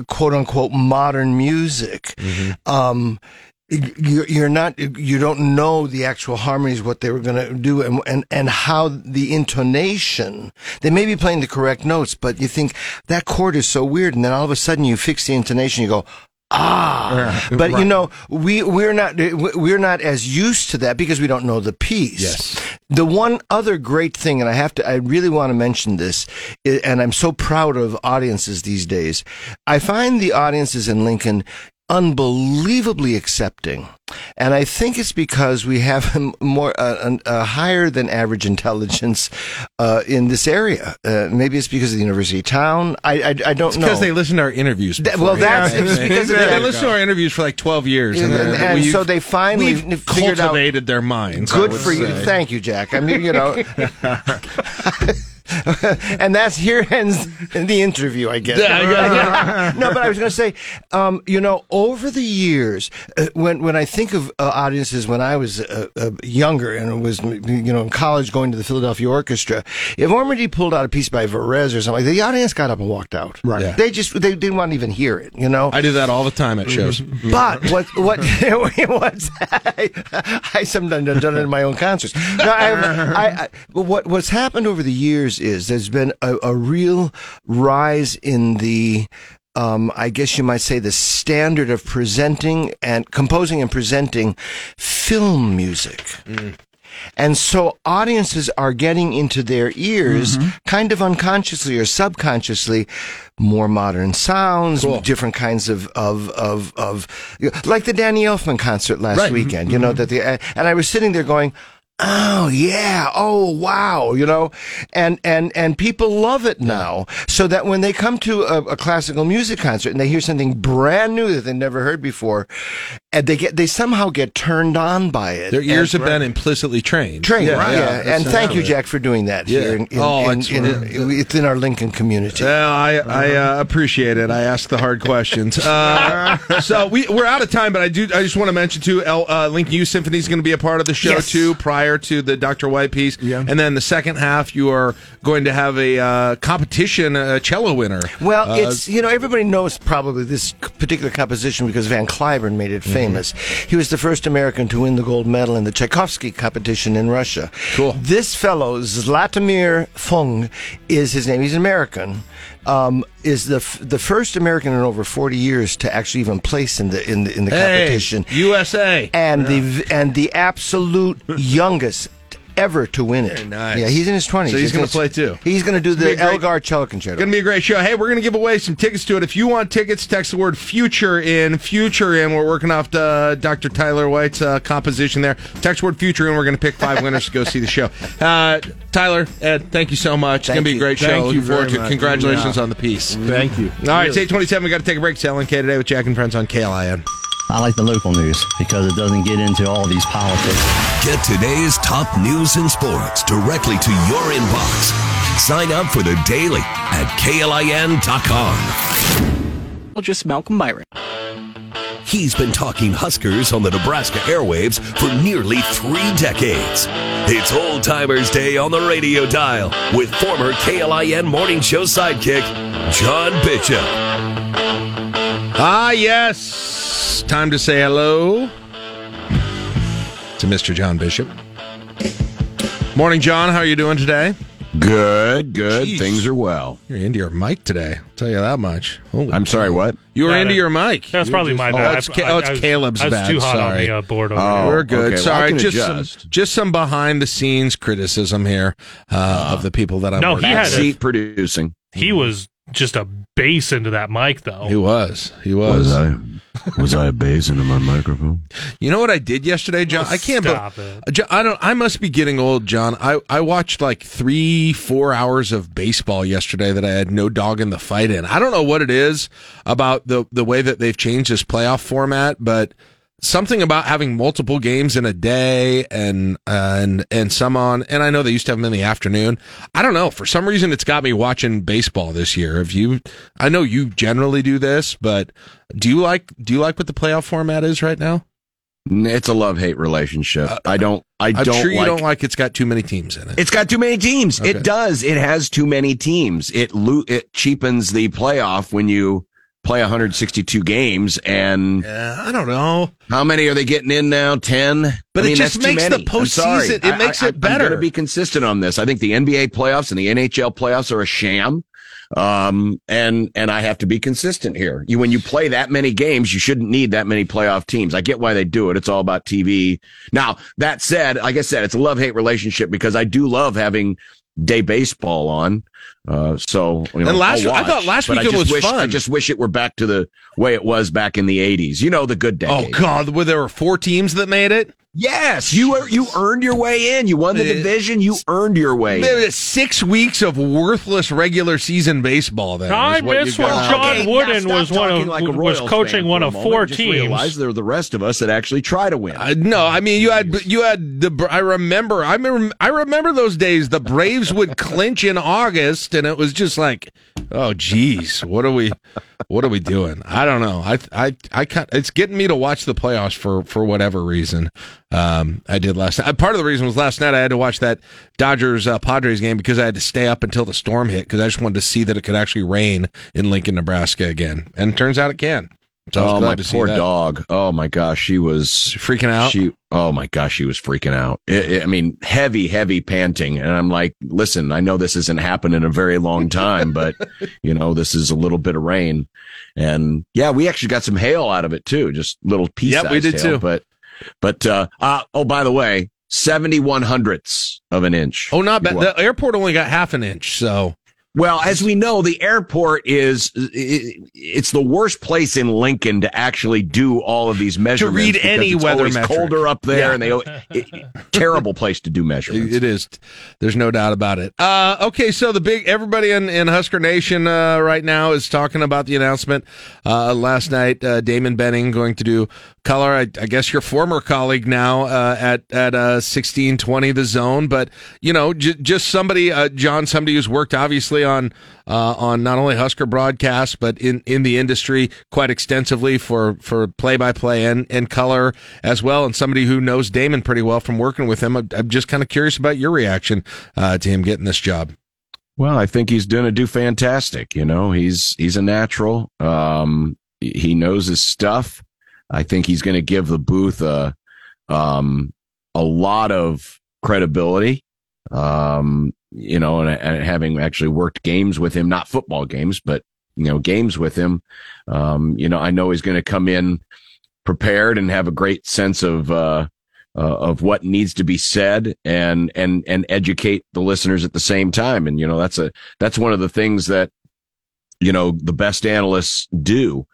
quote unquote modern music, um, you're, you're not you don't know the actual harmonies what they were going to do and, and and how the intonation they may be playing the correct notes but you think that chord is so weird and then all of a sudden you fix the intonation you go ah Yeah, but you know we we're not we're not as used to that because we don't know the piece Yes. the one other great thing, and I have to, I really want to mention this, and I'm so proud of audiences these days. I find the audiences in Lincoln unbelievably accepting. And I think it's because we have a more uh, a higher than average intelligence uh, in this area. Uh, maybe it's because of the university town. I I, I don't It's know. because they listen to our interviews. That- well, that's- Yeah. because they listen to our interviews for like twelve years, and, And- and so they finally we've figured out- cultivated their minds. Good for you. Thank you, Jack. I mean, you know. and that's here ends the interview, I guess. No, but I was going to say, um, you know, over the years, uh, when when I think of uh, audiences when I was uh, uh, younger and was you know in college going to the Philadelphia Orchestra, if Ormandy pulled out a piece by Varese or something, the audience got up and walked out. Right. Yeah. They just they didn't want to even hear it. You know. I do that all the time at shows. But what what what's I, I sometimes have done it in my own concerts. No, I, I, I, what what's happened over the years is there's been a, a real rise in the. Um, I guess you might say the standard of presenting and composing and presenting film music. Mm. And so audiences are getting into their ears, mm-hmm. kind of unconsciously or subconsciously, more modern sounds, different kinds of, of, of, of, like the Danny Elfman concert last Right. Mm-hmm. weekend, you know, mm-hmm. that the, and I was sitting there going, Oh yeah. Oh wow. You know, and and and people love it now. So that when they come to a, a classical music concert and they hear something brand new that they never heard before, and they get they somehow get turned on by it. Their ears And- have been implicitly trained. Trained, yeah, that's and thank you. Jack, for doing that Yeah. here in, in, Oh, in, it's- in, within our Lincoln community. Well, I I uh, appreciate it. I ask the hard questions. Uh, so we we're out of time, but I do I just want to mention too. El, uh, Lincoln Youth Symphony is going to be a part of the show Yes. too, prior to the Dr. White piece. Yeah. And then the second half, you are going to have a uh, competition, a cello winner. Well, Uh, it's you know everybody knows probably this particular composition because Van Cliburn made it famous. He was the first American to win the gold medal in the Tchaikovsky competition in Russia. Cool. This fellow Zlatomir Fung is his name. He's American. Um, is the f- the first American in over forty years to actually even place in the in the in the Hey, competition. USA. and the and the absolute youngest ever to win it. nice. Yeah, he's in his twenties. So he's gonna play too. He's going to do It's the great- Elgar cello concerto. It's going to be a great show. Hey, we're going to give away some tickets to it. If you want tickets, text the word future in. Future in. We're working off uh, Dr. Tyler White's uh, composition there. Text word future in. We're going to pick five winners to go see the show. Uh, Tyler, Ed, thank you so much. it's going to be a great show. Thank you Looking forward very to it. much. Congratulations Yeah. on the piece. Thank you. All right, it's 827. we got to take a break. It's LNK today with Jack and Friends on KLIN. I like the local news because it doesn't get into all these politics. Get today's top news and sports directly to your inbox. Sign up for the daily at KLIN.com. Well, just Malcolm Byron. He's been talking Huskers on the Nebraska airwaves for nearly three decades. It's Old Timers Day on the radio dial with former KLIN morning show sidekick, John Bishop. Ah, yes. Time to say hello to Mr. John Bishop. Morning, John. How are you doing today? Good, good. Jeez. Things are well. You're into your mic today. I'll tell you that much. Holy I'm sorry, what? You were Yeah, into that- your mic. That's You probably just- my oh, bad. That's, I- Ca- I- oh, it's I was- Caleb's I was bad. too hot on Sorry. the, uh, board over Oh, here. We're good. okay, well, I Sorry, can just adjust. some just some behind the scenes criticism here uh, of the people that I'm. No, working he had with. a- Seat producing. He was just a bass into that mic, though. He was. He was. Was I? Was I a bass into my microphone? You know what I did yesterday, John? I can't. Stop be- it. Jo- I don't. I must be getting old, John. I I watched like three, four hours of baseball yesterday that I had no dog in the fight in. I don't know what it is about the the way that they've changed this playoff format, but something about having multiple games in a day and uh, and and some on. And I know they used to have them in the afternoon. I don't know. For some reason, it's got me watching baseball this year. Have you? I know you generally do this, but do you like do you like what the playoff format is right now? It's a love hate relationship. Uh, I don't. I I'm don't. sure you like, don't like it's got too many teams in it. It's got too many teams. Okay. It does. It has too many teams. It lo- it cheapens the playoff when you play 162 games. And Yeah, I don't know. how many are they getting in now? Ten. But I it just makes the many. I'm sorry. postseason- it I- makes I- it better. to be consistent on this. I think the NBA playoffs and the NHL playoffs are a sham. Um, and, and I have to be consistent here. You, when you play that many games, you shouldn't need that many playoff teams. I get why they do it. It's all about TV. Now, that said, like I said, it's a love hate relationship because I do love having day baseball on. Uh, so, you know, And last- I'll I thought last I weekend just was wish, I just wish it were back to the way it was back in the 80s. You know, the good days. Oh. God, where there were four teams that made it. Yes, you are, you earned your way in. You won the division. You earned your way. In. six weeks of worthless regular season baseball. Then I is miss when. John Okay, Wooden stop was one of like was coaching one of four Just teams. Realize there are the rest of us that actually try to win. Uh, no, I mean you had you had the I remember I remember I remember those days. The Braves would clinch in August, and it was just like, oh geez, what are we, what are we doing? I don't know. I I I can't, it's getting me to watch the playoffs for for whatever reason. Um, I did last night. Part of the reason was last night I had to watch that Dodgers uh, Padres game because I had to stay up until the storm hit because I just wanted to see that it could actually rain in Lincoln, Nebraska again, and it turns out it can. So oh my poor dog! Oh my gosh, she was freaking out. She, oh my gosh, she was freaking out. It, it- I mean, heavy, heavy panting, and I'm like, listen, I know this hasn't happened in a very long time, but you know, this is a little bit of rain, and yeah, we actually got some hail out of it too, just little pieces. Yep, we did too. But, but uh, uh, oh, by the way, seventy one hundredths of an inch. Oh, not bad. The airport only got half an inch, so Well, as we know, the airport is it's the worst place in Lincoln to actually do all of these measurements. To read any it's weather metric. colder up there, Yeah. and they it- terrible place to do measurements. It is. There's no doubt about it. Uh, okay, so the big everybody in, in Husker Nation uh, right now is talking about the announcement uh, last night. Uh, Damon Benning going to do color. I, I guess your former colleague now uh, at at uh, 1620 the zone, but you know, j- just somebody, uh, John, somebody who's worked obviously on uh, on not only Husker broadcasts but in, in the industry quite extensively for for play by play and and color as well, and somebody who knows Damon pretty well from working with him. I'm, I'm just kind of curious about your reaction uh, to him getting this job. Well, I think he's going to do fantastic. You know, he's he's a natural. Um, he knows his stuff. I think he's going to give the booth a um, a lot of credibility. Um, you know, and, and having actually worked games with him, not football games, but you know, games with him. Um, you know, I know he's going to come in prepared and have a great sense of uh, uh, of what needs to be said and and and educate the listeners at the same time. And you know, that's a that's one of the things that you know the best analysts do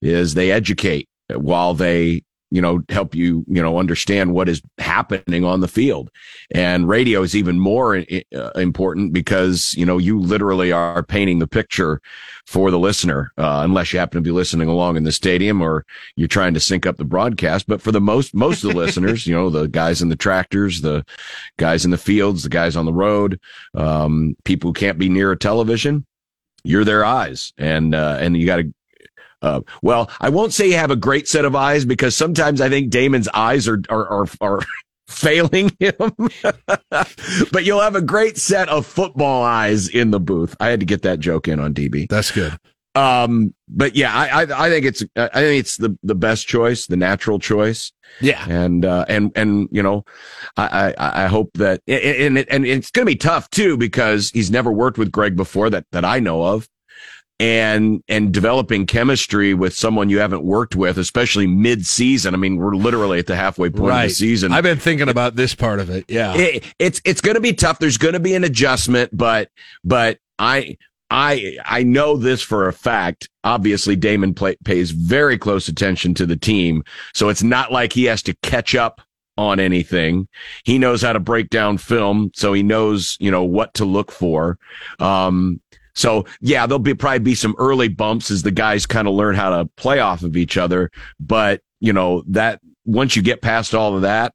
is they educate while they you know help you you know understand what is happening on the field. And radio is even more uh, important because you know you literally are painting the picture for the listener uh, unless you happen to be listening along in the stadium or you're trying to sync up the broadcast. But for the most most of the listeners you know the guys in the tractors the guys in the fields the guys on the road um, people who can't be near a television you're their eyes. And uh, and you got to uh, well, I won't say you have a great set of eyes because sometimes I think Damon's eyes are are are, are failing him, but you'll have a great set of football eyes in the booth. I had to get that joke in on DB. That's good. um, but yeah, I, I, I think it's, I think it's the, the best choice, the natural choice. Yeah. And, uh, and, and, you know, I, I, I hope that, and, and it's going to be tough too, because he's never worked with Greg before that, that I know of. And, and developing chemistry with someone you haven't worked with, especially mid season. I mean, we're literally at the halfway point of the season. I've been thinking about this part of it. Yeah. It, it's it's going to be tough. There's going to be an adjustment, but but I I I know this for a fact. Obviously, Damon play, pays very close attention to the team, so it's not like he has to catch up on anything. He knows how to break down film, so he knows you know what to look for. Um, so yeah, there'll be probably be some early bumps as the guys kind of learn how to play off of each other. But you know that once you get past all of that,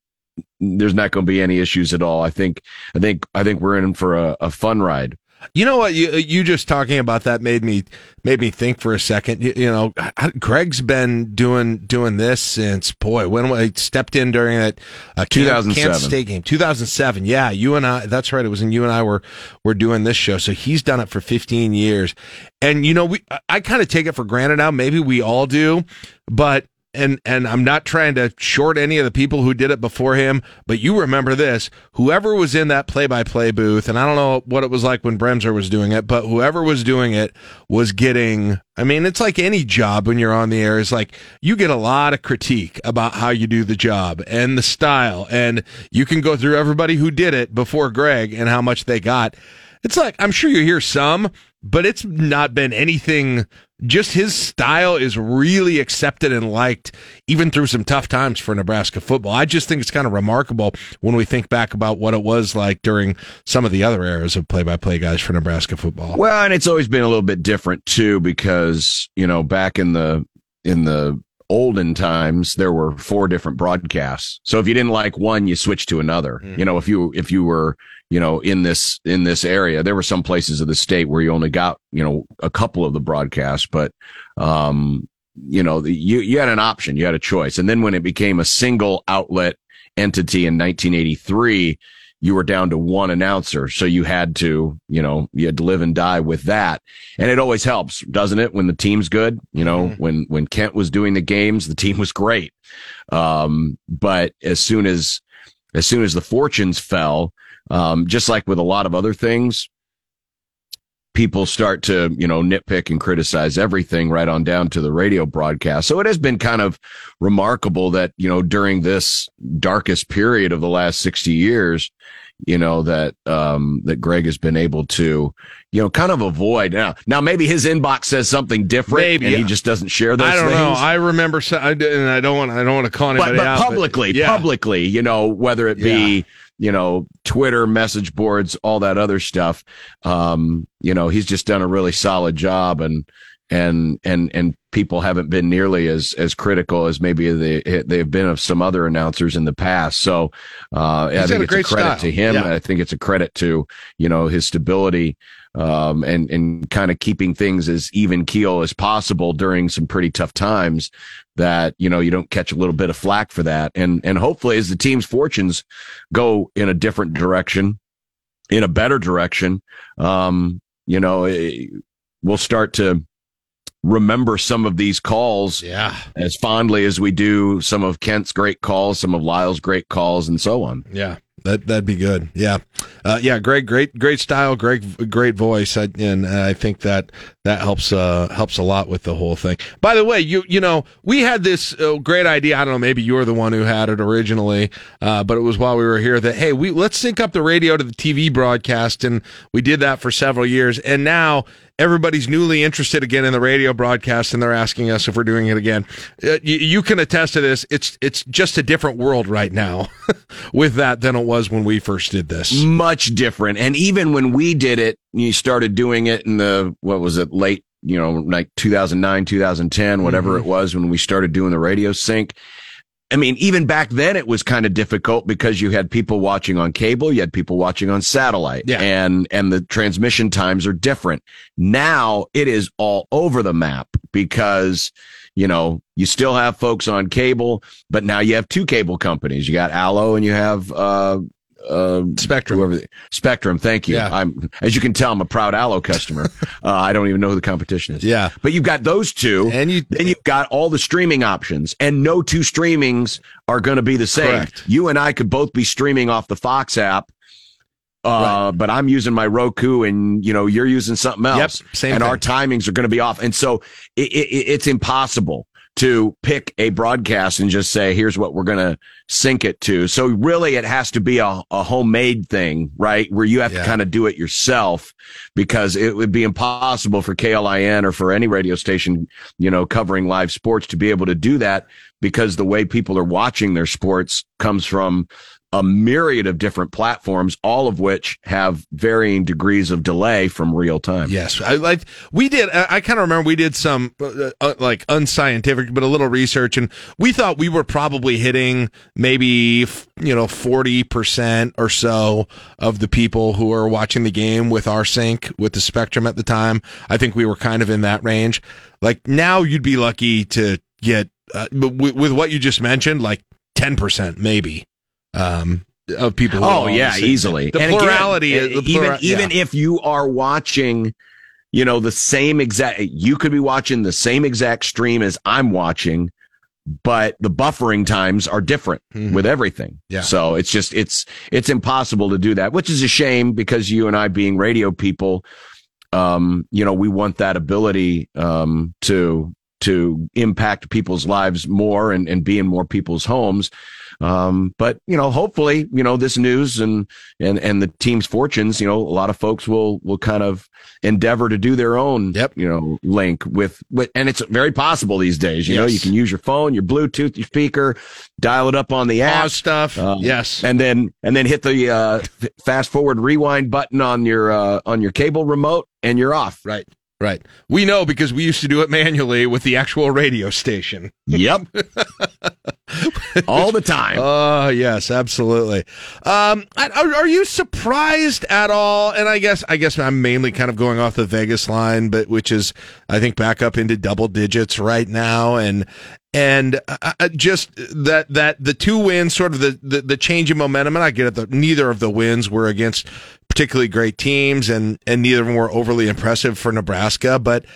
there's not going to be any issues at all. I think, I think, I think we're in for a, a fun ride. You know what? You you just talking about that made me made me think for a second. You, you know, Greg's been doing doing this since boy when I stepped in during that uh, Kansas- 2007. Kansas State game, two thousand seven. Yeah, you and I. That's right. It was when you and I were were doing this show. So he's done it for fifteen years, and you know, we I kind of take it for granted now. Maybe we all do, but and and I'm not trying to short any of the people who did it before him, but you remember this: whoever was in that play-by-play booth, and I don't know what it was like when Bremser was doing it, but whoever was doing it was getting. I mean, it's like any job when you're on the air. Is like you get a lot of critique about how you do the job and the style, and you can go through everybody who did it before Greg and how much they got. It's like I'm sure you hear some, but it's not been anything. Just his style is really accepted and liked, even through some tough times for Nebraska football. I just think it's kind of remarkable when we think back about what it was like during some of the other eras of play-by-play guys for Nebraska football. Well, and it's always been a little bit different too, because you know back in the in the olden times there were four different broadcasts. So if you didn't like one, you switched to another. Mm-hmm. You know, if you if you were you know in this in this area, there were some places of the state where you only got you know a couple of the broadcasts, but um you know the, you you had an option, you had a choice, and then when it became a single outlet entity in 1983 you were down to one announcer. So you had to, you know, you had to live and die with that. And it always helps, doesn't it? When the team's good, you know, when, when Kent was doing the games, the team was great. Um, but as soon as, as soon as the fortunes fell, um, just like with a lot of other things, people start to, you know, nitpick and criticize everything right on down to the radio broadcast. So it has been kind of remarkable that, you know, during this darkest period of the last 60 years, you know, that, um, that Greg has been able to, you know, kind of avoid now. Now, maybe his inbox says something different Maybe. and he just doesn't share those I don't things. know. I remember, so- I, and I don't want, I don't want to call but, anybody but out. publicly, yeah. publicly, you know, whether it be, you know, Twitter, message boards, all that other stuff. Um, you know, he's just done a really solid job and, and, and, and people haven't been nearly as, as critical as maybe they, they've been of some other announcers in the past. So, uh, I think a it's a credit style. to him. Yeah. I think it's a credit to, you know, his stability, um, and, and kind of keeping things as even keel as possible during some pretty tough times that, you know, you don't catch a little bit of flack for that. And, and hopefully as the team's fortunes go in a different direction, in a better direction, um, you know, eh, we'll start to remember some of these calls yeah. as fondly as we do some of Kent's great calls, some of Lyell's great calls and so on. Yeah, that that'd be good. Yeah, uh, yeah, Greg, great, great style, great, great voice, I, and I think that that helps uh, helps a lot with the whole thing. By the way, you you know we had this uh, great idea. I don't know, maybe you're the one who had it originally, uh, but it was while we were here that hey, we let's sync up the radio to the TV broadcast, and we did that for several years, and now everybody's newly interested again in the radio broadcast and they're asking us if we're doing it again. Uh, you, you can attest to this. It's it's just a different world right now with that than it was when we first did this. Much different. And even when we did it, you started doing it in the, what was it, late, you know, like 2009, 2010, whatever Mhm. it was when we started doing the radio sync. I mean, even back then it was kind of difficult because you had people watching on cable, you had people watching on satellite and, and the transmission times are different. Now it is all over the map because, you know, you still have folks on cable, but now you have two cable companies. You got Allo and you have, uh, uh, Spectrum. Whoever the, Spectrum. Thank you. Yeah. I'm, as you can tell, I'm a proud Allo customer. uh, I don't even know who the competition is. Yeah. But you've got those two, and you then you've got all the streaming options, and no two streamings are going to be the same. Correct. You and I could both be streaming off the Fox app. Uh, but I'm using my Roku and, you know, you're using something else. same and thing. our timings are going to be off. And so it, it, it's impossible to pick a broadcast and just say, here's what we're going to sync it to. So really it has to be a, a homemade thing, right? Where you have Yeah. to kind of do it yourself because it would be impossible for KLIN or for any radio station, you know, covering live sports to be able to do that because the way people are watching their sports comes from a myriad of different platforms, all of which have varying degrees of delay from real time. Yes, I like we did. I, I kind of remember we did some uh, uh, like unscientific, but a little research, and we thought we were probably hitting maybe you know forty percent or so of the people who are watching the game with our sync with the Spectrum at the time. I think we were kind of in that range. Like now, you'd be lucky to get uh, with, with what you just mentioned, like ten percent maybe um, of people. Who Oh yeah, the easily. The And plurality, e- the even plura- even yeah. if you are watching, you know, the same exact, you could be watching the same exact stream as I'm watching, but the buffering times are different with everything. Mm-hmm. Yeah. So it's just it's it's impossible to do that, which is a shame because you and I being radio people, um, you know, we want that ability um to to impact people's lives more and, and be in more people's homes. Um, but you know, hopefully, you know, this news and, and, and the team's fortunes, you know, a lot of folks will, will kind of endeavor to do their own, yep. you know, link with, with, and it's very possible these days, you know, you can use your phone, your Bluetooth, your speaker, dial it up on the app. Stuff. Uh, yes. And then, and then hit the, uh, fast forward rewind button on your, uh, on your cable remote and you're off. Right. Right. We know because we used to do it manually with the actual radio station. Yep. All the time. Oh, yes, absolutely. Um, are, are you surprised at all? And I guess, I guess I'm mainly kind of going off the Vegas line, but which is, I think, back up into double digits right now. And, and uh, uh, just that, that the two wins, sort of the, the, the change in momentum. And I get it. The, neither of the wins were against particularly great teams and, and neither of them were overly impressive for Nebraska, but,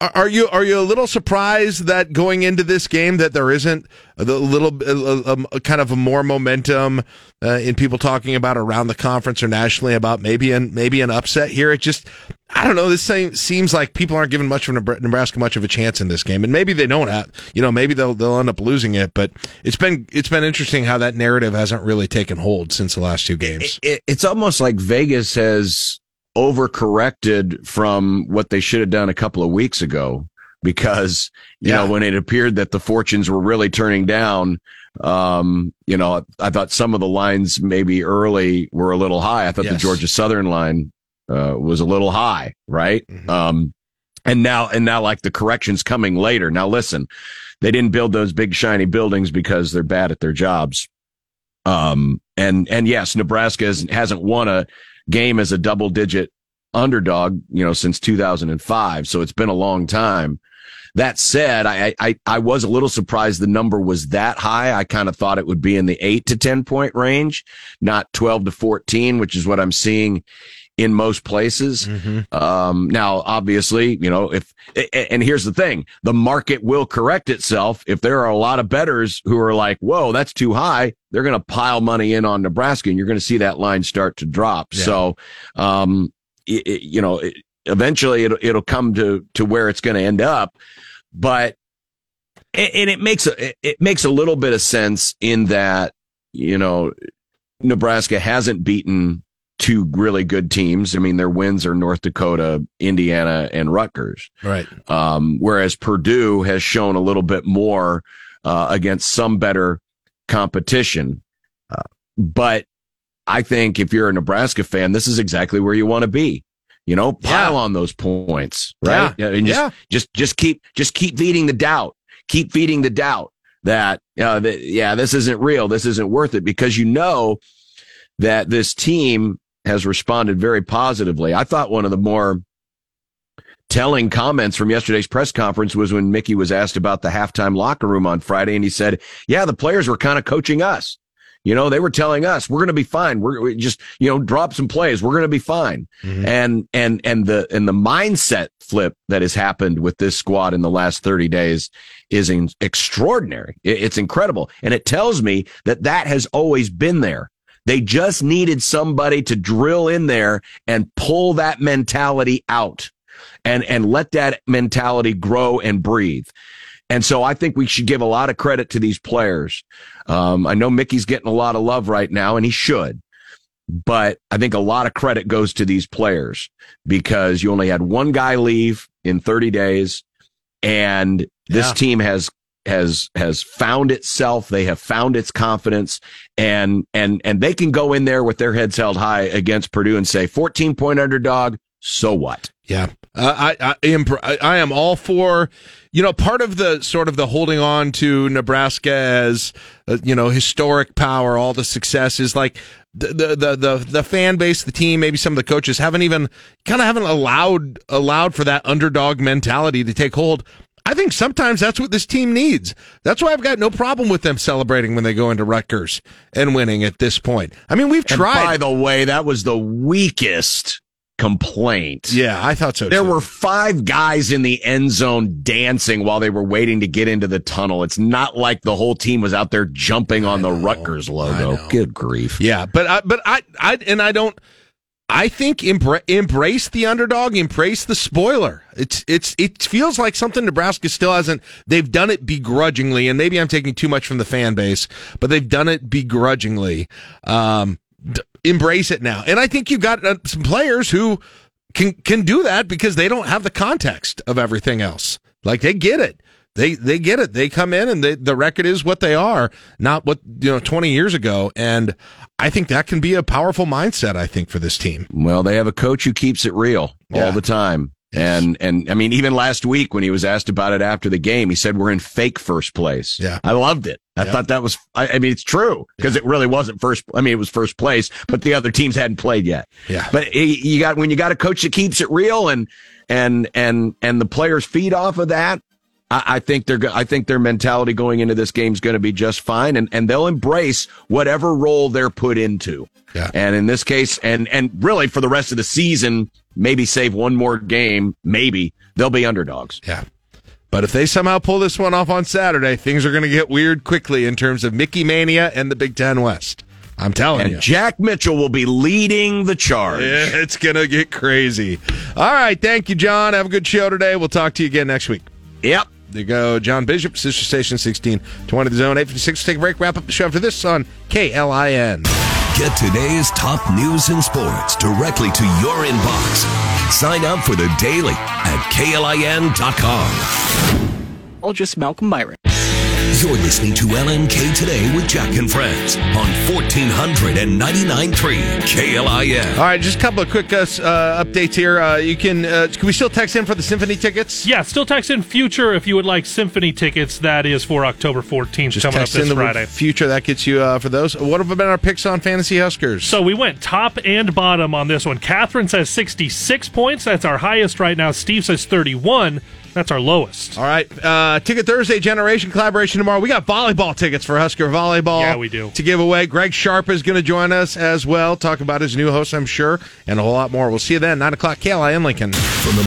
are- you are you a little surprised that going into this game that there isn't a little uh, um, kind of a more momentum uh, in people talking about around the conference or nationally about maybe an maybe an upset here? It just I don't know. This seems like people aren't giving much of Nebraska much of a chance in this game, and maybe they don't have. You know, maybe they'll they'll end up losing it. But it's been it's been interesting how that narrative hasn't really taken hold since the last two games. it, it's almost like Vegas has overcorrected from what they should have done a couple of weeks ago because you know when it appeared that the fortunes were really turning down um you know i thought some of the lines maybe early were a little high. I thought the georgia southern line uh was a little high right? Um and now and now like the corrections coming later. Now listen they didn't build those big shiny buildings because they're bad at their jobs. Um, and, and yes, Nebraska has, hasn't won a game as a double digit underdog, you know, since 2005. So it's been a long time. That said, I, I, I was a little surprised the number was that high. I kind of thought it would be in the eight to 10 point range, not 12 to 14, which is what I'm seeing in most places. Um, now, obviously, you know, if, and here's the thing, the market will correct itself. If there are a lot of bettors who are like, whoa, that's too high, they're going to pile money in on Nebraska and you're going to see that line start to drop. Yeah. So, um, it, it- you know, it, eventually it'll, it'll come to, to where it's going to end up. But, and it makes a, it makes a little bit of sense in that, you know, Nebraska hasn't beaten two really good teams. I mean, their wins are North Dakota, Indiana, and Rutgers. Right. Um, whereas Purdue has shown a little bit more uh, against some better competition. Uh, but I think if you're a Nebraska fan, this is exactly where you want to be. You know, pile on those points, right? Yeah. And just, Yeah. just, just keep, just keep feeding the doubt. Keep feeding the doubt that, uh, that, yeah, this isn't real. This isn't worth it because you know that this team has responded very positively. I thought one of the more telling comments from yesterday's press conference was when Mickey was asked about the halftime locker room on Friday and he said, yeah, the players were kind of coaching us. You know, they were telling us we're going to be fine. We're we just you know drop some plays. We're going to be fine. Mm-hmm. And and and the and the mindset flip that has happened with this squad in the last thirty days is in, extraordinary. It- it's incredible, and it tells me that that has always been there. They just needed somebody to drill in there and pull that mentality out and, and let that mentality grow and breathe. And so I think we should give a lot of credit to these players. Um, I know Mickey's getting a lot of love right now and he should, but I think a lot of credit goes to these players because you only had one guy leave in 30 days and this Yeah. team has has has found itself they have found its confidence and and and they can go in there with their heads held high against Purdue and say 14 point underdog so what Yeah, uh, I, I am. I am all for. You know, part of the sort of the holding on to Nebraska as uh, you know historic power, all the success is like the the the the fan base, the team, maybe some of the coaches haven't even kind of haven't allowed allowed for that underdog mentality to take hold. I think sometimes that's what this team needs. That's why I've got no problem with them celebrating when they go into Rutgers and winning at this point. I mean, we've And tried. by the way that was the weakest complaint yeah, I thought so. There too. were five guys in the end zone dancing while they were waiting to get into the tunnel. It's not like the whole team was out there jumping on the Rutgers logo. Good grief. Yeah, but I, but I, I, and I don't. I think embra- embrace the underdog, embrace the spoiler. It's it's it feels like something Nebraska still hasn't. They've done it begrudgingly, and maybe I'm taking too much from the fan base, but they've done it begrudgingly. Um, d- embrace it now, and I think you've got uh, some players who can can do that because they don't have the context of everything else. Like they get it. They they get it. They come in and they, the record is what they are, not what you know 20 years ago. And I think that can be a powerful mindset. I think for this team. Well, they have a coach who keeps it real Yeah. all the time. And, and I mean, even last week when he was asked about it after the game, he said, we're in fake first place. Yeah. I loved it. I Yeah. thought that was, I, I mean, it's true because it really wasn't first. I mean, it was first place, but the other teams hadn't played yet. Yeah. But he- you got, when you got a coach that keeps it real and, and, and, and the players feed off of that, I, I think they're, I think their mentality going into this game is going to be just fine and, and they'll embrace whatever role they're put into. Yeah. And in this case, and, and really for the rest of the season, maybe save one more game, maybe they'll be underdogs. Yeah. But if they somehow pull this one off on Saturday, things are going to get weird quickly in terms of Mickey Mania and the Big Ten West. I'm telling And you. Jack Mitchell will be leading the charge. Yeah, It's going to get crazy. All right. Thank you, John. Have a good show today. We'll talk to you again next week. Yep. There you go. John Bishop, Sister Station 1620 The Zone, 856. Take a break. Wrap up the show after this on KLIN. Get today's top news and sports directly to your inbox. Sign up for the daily at KLIN.com. I'll just Malcolm Byron. You're listening to LNK Today with Jack and Friends on 1499.3 KLIN. All right, just a couple of quick uh, uh, updates here. Uh, you can uh, can we still text in for the symphony tickets? Yeah, still text in future if you would like symphony tickets. That is for October 14th, Just coming up text in this the Friday. future. That gets you uh, for those. What have been our picks on Fantasy Huskers? So we went top and bottom on this one. Catherine says 66 points. That's our highest right now. Steve says 31. That's our lowest. All right, uh, Ticket Thursday Generation collaboration tomorrow. We got volleyball tickets for Husker volleyball. Yeah, we do. to give away. Greg Sharpe is going to join us as well. Talk about his new host, I'm sure, and a whole lot more. We'll see you then. Nine o'clock, KLIN Lincoln. From the